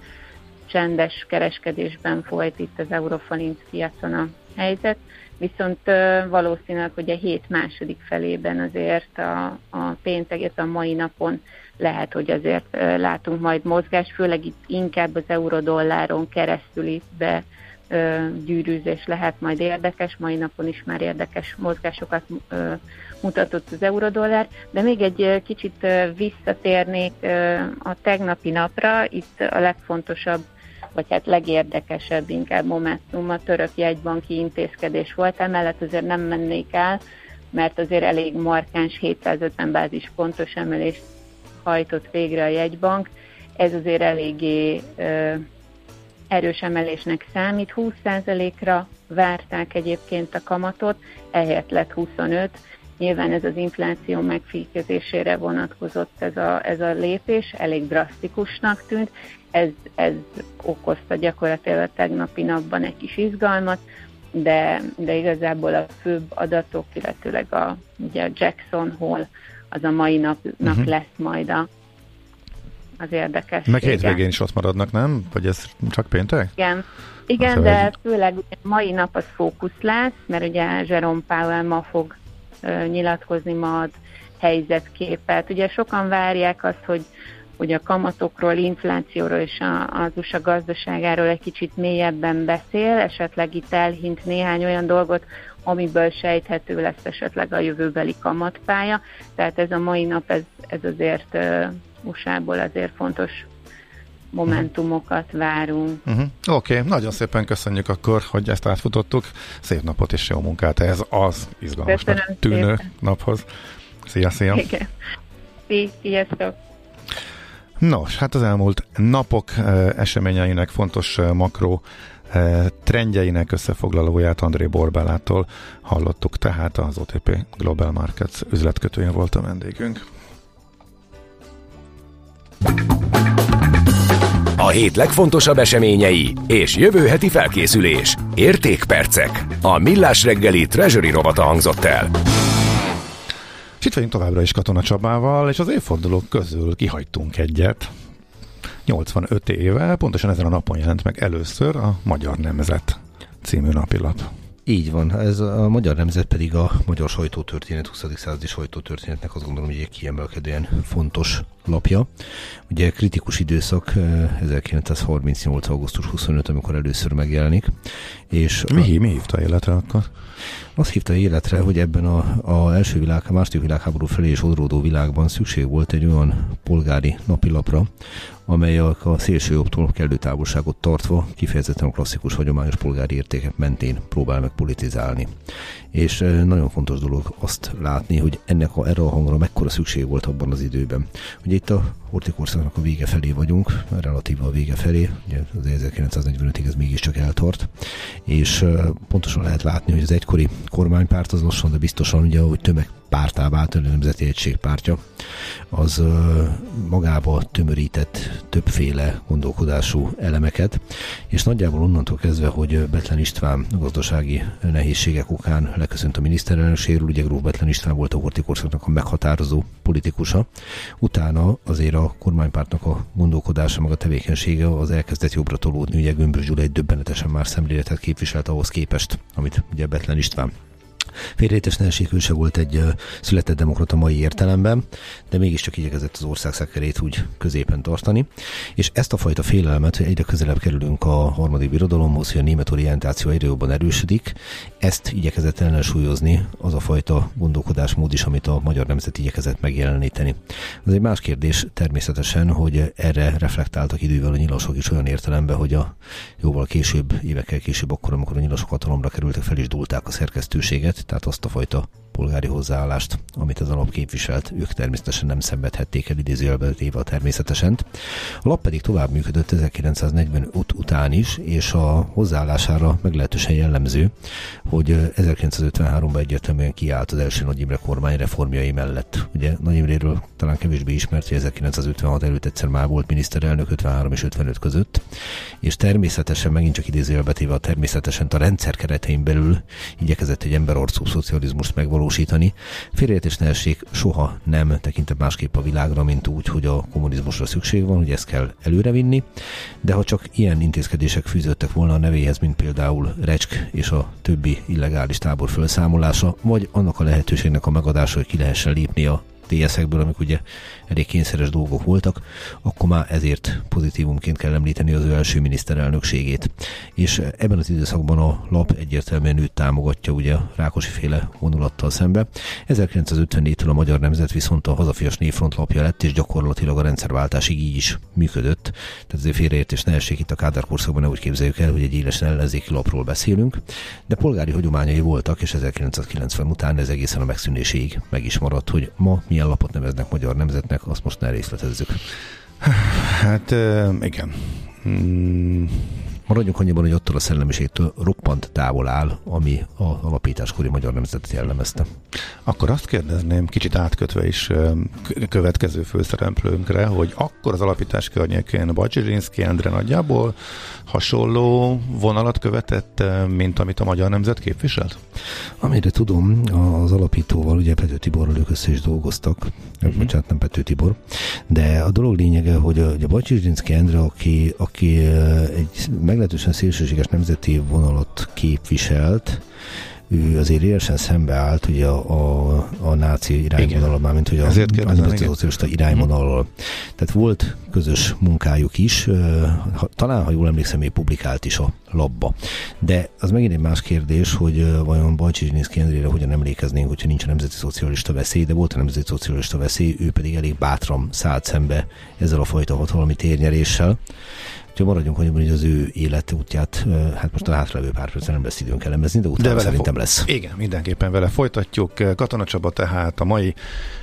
H: csendes kereskedésben folyt itt az Euroforint piacon a helyzet viszont valószínűleg, hogy a hét második felében azért a, a péntek, a mai napon lehet, hogy azért látunk majd mozgás, főleg itt inkább az eurodolláron keresztül itt be gyűrűzés lehet majd érdekes, mai napon is már érdekes mozgásokat mutatott az eurodollár, de még egy kicsit visszatérnék a tegnapi napra, itt a legfontosabb vagy hát legérdekesebb inkább Momentum a török jegybanki intézkedés volt, emellett azért nem mennék el, mert azért elég markáns 750 bázis pontos emelést hajtott végre a jegybank. Ez azért eléggé ö, erős emelésnek számít. 20%-ra várták egyébként a kamatot, ehelyett lett 25. Nyilván ez az infláció megfékezésére vonatkozott ez a, ez a lépés, elég drasztikusnak tűnt, ez, ez okozta gyakorlatilag a tegnapi napban egy kis izgalmat, de, de igazából a főbb adatok, illetőleg a, ugye a Jackson Hole az a mai napnak uh-huh. lesz majd a, az érdekes.
B: Meg hétvégén is ott maradnak, nem? Vagy ez csak péntek?
H: Igen, igen de főleg mai nap az fókusz lesz, mert ugye Jerome Powell ma fog uh, nyilatkozni, ma ad helyzetképet. Ugye sokan várják azt, hogy hogy a kamatokról, inflációról és a, az USA gazdaságáról egy kicsit mélyebben beszél, esetleg itt elhint néhány olyan dolgot, amiből sejthető lesz esetleg a jövőbeli kamatpálya. Tehát ez a mai nap, ez, ez azért uh, USA-ból azért fontos momentumokat várunk.
B: Uh-huh. Oké, okay, nagyon szépen köszönjük akkor, hogy ezt átfutottuk. Szép napot és jó munkát ez az izgalmasnak tűnő szépen. naphoz. Szia, szia!
H: Igen. Sziasztok!
B: Nos, hát az elmúlt napok eseményeinek fontos makro trendjeinek összefoglalóját André Borbálától hallottuk, tehát az OTP Global Markets üzletkötője volt a vendégünk.
D: A hét legfontosabb eseményei és jövő heti felkészülés. Értékpercek. A Millás reggeli Treasury rovata hangzott el.
B: És itt vagyunk továbbra is Katona Csabával, és az évfordulók közül kihagytunk egyet. 85 éve, pontosan ezen a napon jelent meg először a Magyar Nemzet című napilap.
C: Így van, ez a Magyar Nemzet pedig a magyar sajtótörténet, 20. századi sajtótörténetnek azt gondolom, hogy egy kiemelkedően fontos lapja. Ugye kritikus időszak 1938. Eh, augusztus 25, amikor először megjelenik. És
B: mi, a, mi hívta életre akkor?
C: Azt hívta életre, hogy ebben a, a első világ, a második világháború felé és odródó világban szükség volt egy olyan polgári napilapra, amely a, a szélső jobbtól kellő távolságot tartva kifejezetten a klasszikus hagyományos polgári értékek mentén próbál meg politizálni. És nagyon fontos dolog azt látni, hogy ennek a, erre a hangra mekkora szükség volt abban az időben. Ugye itt a hortikorszaknak a vége felé vagyunk, relatíva a vége felé, ugye az 1945-ig ez mégiscsak eltart, és pontosan lehet látni, hogy az egykori kormánypárt az lassan, de biztosan ugye, hogy tömeg pártá vált, a Nemzeti Egység pártja, az magába tömörített többféle gondolkodású elemeket, és nagyjából onnantól kezdve, hogy Betlen István gazdasági nehézségek okán leköszönt a miniszterelnökségről, ugye Gróf Betlen István volt a hortikorszaknak a meghatározó politikusa, utána azért a kormánypártnak a gondolkodása, meg a tevékenysége az elkezdett jobbra tolódni, ugye Gömbös Gyula egy döbbenetesen más szemléletet képviselt ahhoz képest, amit ugye Betlen István Félrejétes Nelség se volt egy született demokrata mai értelemben, de mégiscsak igyekezett az ország szekerét úgy középen tartani. És ezt a fajta félelmet, hogy egyre közelebb kerülünk a harmadik birodalomhoz, hogy a német orientáció egyre jobban erősödik, ezt igyekezett ellensúlyozni az a fajta gondolkodásmód is, amit a magyar nemzet igyekezett megjeleníteni. Ez egy más kérdés természetesen, hogy erre reflektáltak idővel a nyilasok is olyan értelemben, hogy a jóval később, évekkel később, akkor, amikor a nyilasok hatalomra kerültek, fel is dúlták a szerkesztőséget, tehát azt a fajta polgári hozzáállást, amit az alap képviselt, ők természetesen nem szenvedhették el idézőjelbe téve természetesen. A lap pedig tovább működött 1940 ut- után is, és a hozzáállására meglehetősen jellemző, hogy 1953-ban egyértelműen kiállt az első Nagy Imre kormány reformjai mellett. Ugye Nagy Imréről talán kevésbé ismert, hogy 1956 előtt egyszer már volt miniszterelnök 53 és 55 között, és természetesen megint csak idézőjelbe téve a természetesen a rendszer keretein belül igyekezett egy emberarcú szocializmust megvalósítani, megvalósítani. Félreértés ne essék, soha nem tekintett másképp a világra, mint úgy, hogy a kommunizmusra szükség van, hogy ezt kell előrevinni, de ha csak ilyen intézkedések fűződtek volna a nevéhez, mint például Recsk és a többi illegális tábor felszámolása, vagy annak a lehetőségnek a megadása, hogy ki lehessen lépni a TS-ekből, amik ugye elég kényszeres dolgok voltak, akkor már ezért pozitívumként kell említeni az ő első miniszterelnökségét. És ebben az időszakban a lap egyértelműen őt támogatja ugye a Rákosi féle vonulattal szembe. 1954-től a Magyar Nemzet viszont a hazafias névfront lapja lett, és gyakorlatilag a rendszerváltásig így is működött. Tehát azért félreértés ne essék itt a Kádár korszakban, úgy képzeljük el, hogy egy élesen ellenzéki lapról beszélünk, de polgári hagyományai voltak, és 1990 után ez egészen a megszűnéséig meg is maradt, hogy ma milyen lapot neveznek Magyar Nemzetnek, azt most ne részletezzük.
B: Hát igen. Mm,
C: Maradjunk annyiban, hogy attól a szellemiségtől roppant távol áll, ami a alapításkori magyar nemzetet jellemezte.
B: Akkor azt kérdezném, kicsit átkötve is következő főszereplőnkre, hogy akkor az alapítás környékén Bacsirinszki Endre nagyjából hasonló vonalat követett, mint amit a magyar nemzet képviselt?
C: Amire tudom, az alapítóval, ugye Pető Tiborral ők össze is dolgoztak, uh-huh. bocsánat, nem Pető Tibor, de a dolog lényege, hogy a, Bacsirinszki Endre, aki, aki egy meglehetősen szélsőséges nemzeti vonalat képviselt, ő azért élesen szembeállt ugye a, a, a náci irányvonalal, már mint hogy a, a szocialista irányvonalal. Tehát volt közös munkájuk is, talán, ha jól emlékszem, még publikált is a labba. De az megint egy más kérdés, hogy vajon Bajcsi Endrére hogyan emlékeznénk, hogyha nincs a nemzeti szocialista veszély, de volt a nemzeti szocialista veszély, ő pedig elég bátran szállt szembe ezzel a fajta hatalmi térnyeréssel. Úgyhogy maradjunk annyiban, hogy az ő életútját, hát most a hátralévő pár percen nem lesz időnk elemezni, de utána de szerintem fo- lesz.
B: Igen, mindenképpen vele folytatjuk. Katona Csaba tehát a mai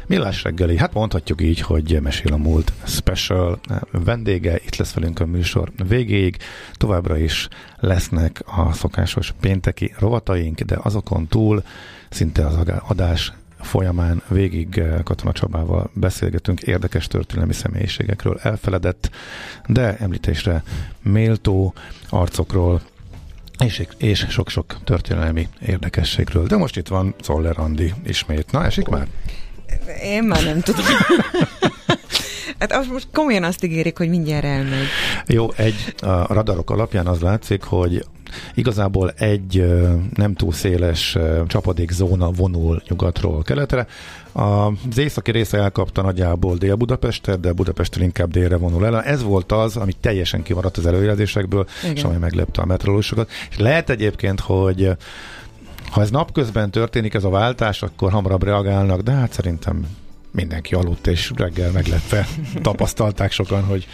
B: millás reggeli, hát mondhatjuk így, hogy mesél a múlt special vendége, itt lesz velünk a műsor végéig. Továbbra is lesznek a szokásos pénteki rovataink, de azokon túl szinte az adás folyamán végig eh, Katona Csabával beszélgetünk érdekes történelmi személyiségekről, elfeledett, de említésre méltó arcokról, és, és sok-sok történelmi érdekességről. De most itt van Zoller Andi ismét. Na, esik már?
E: Én már nem tudom. Hát most komolyan azt ígérik, hogy mindjárt elmegy.
B: Jó, egy a radarok alapján az látszik, hogy igazából egy nem túl széles csapadékzóna vonul nyugatról keletre. Az északi része elkapta nagyjából Dél-Budapestet, de Budapesten inkább délre vonul el. Ez volt az, ami teljesen kimaradt az előjelzésekből, Igen. és ami meglepte a meteorológusokat. És lehet egyébként, hogy ha ez napközben történik ez a váltás, akkor hamarabb reagálnak, de hát szerintem mindenki aludt, és reggel meglepve tapasztalták sokan, hogy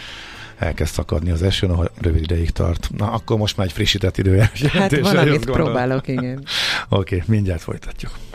B: elkezd szakadni az eső, ha rövid ideig tart. Na, akkor most már egy frissített időjárás.
E: Hát van, amit próbálok, igen.
B: Oké, okay, mindjárt folytatjuk.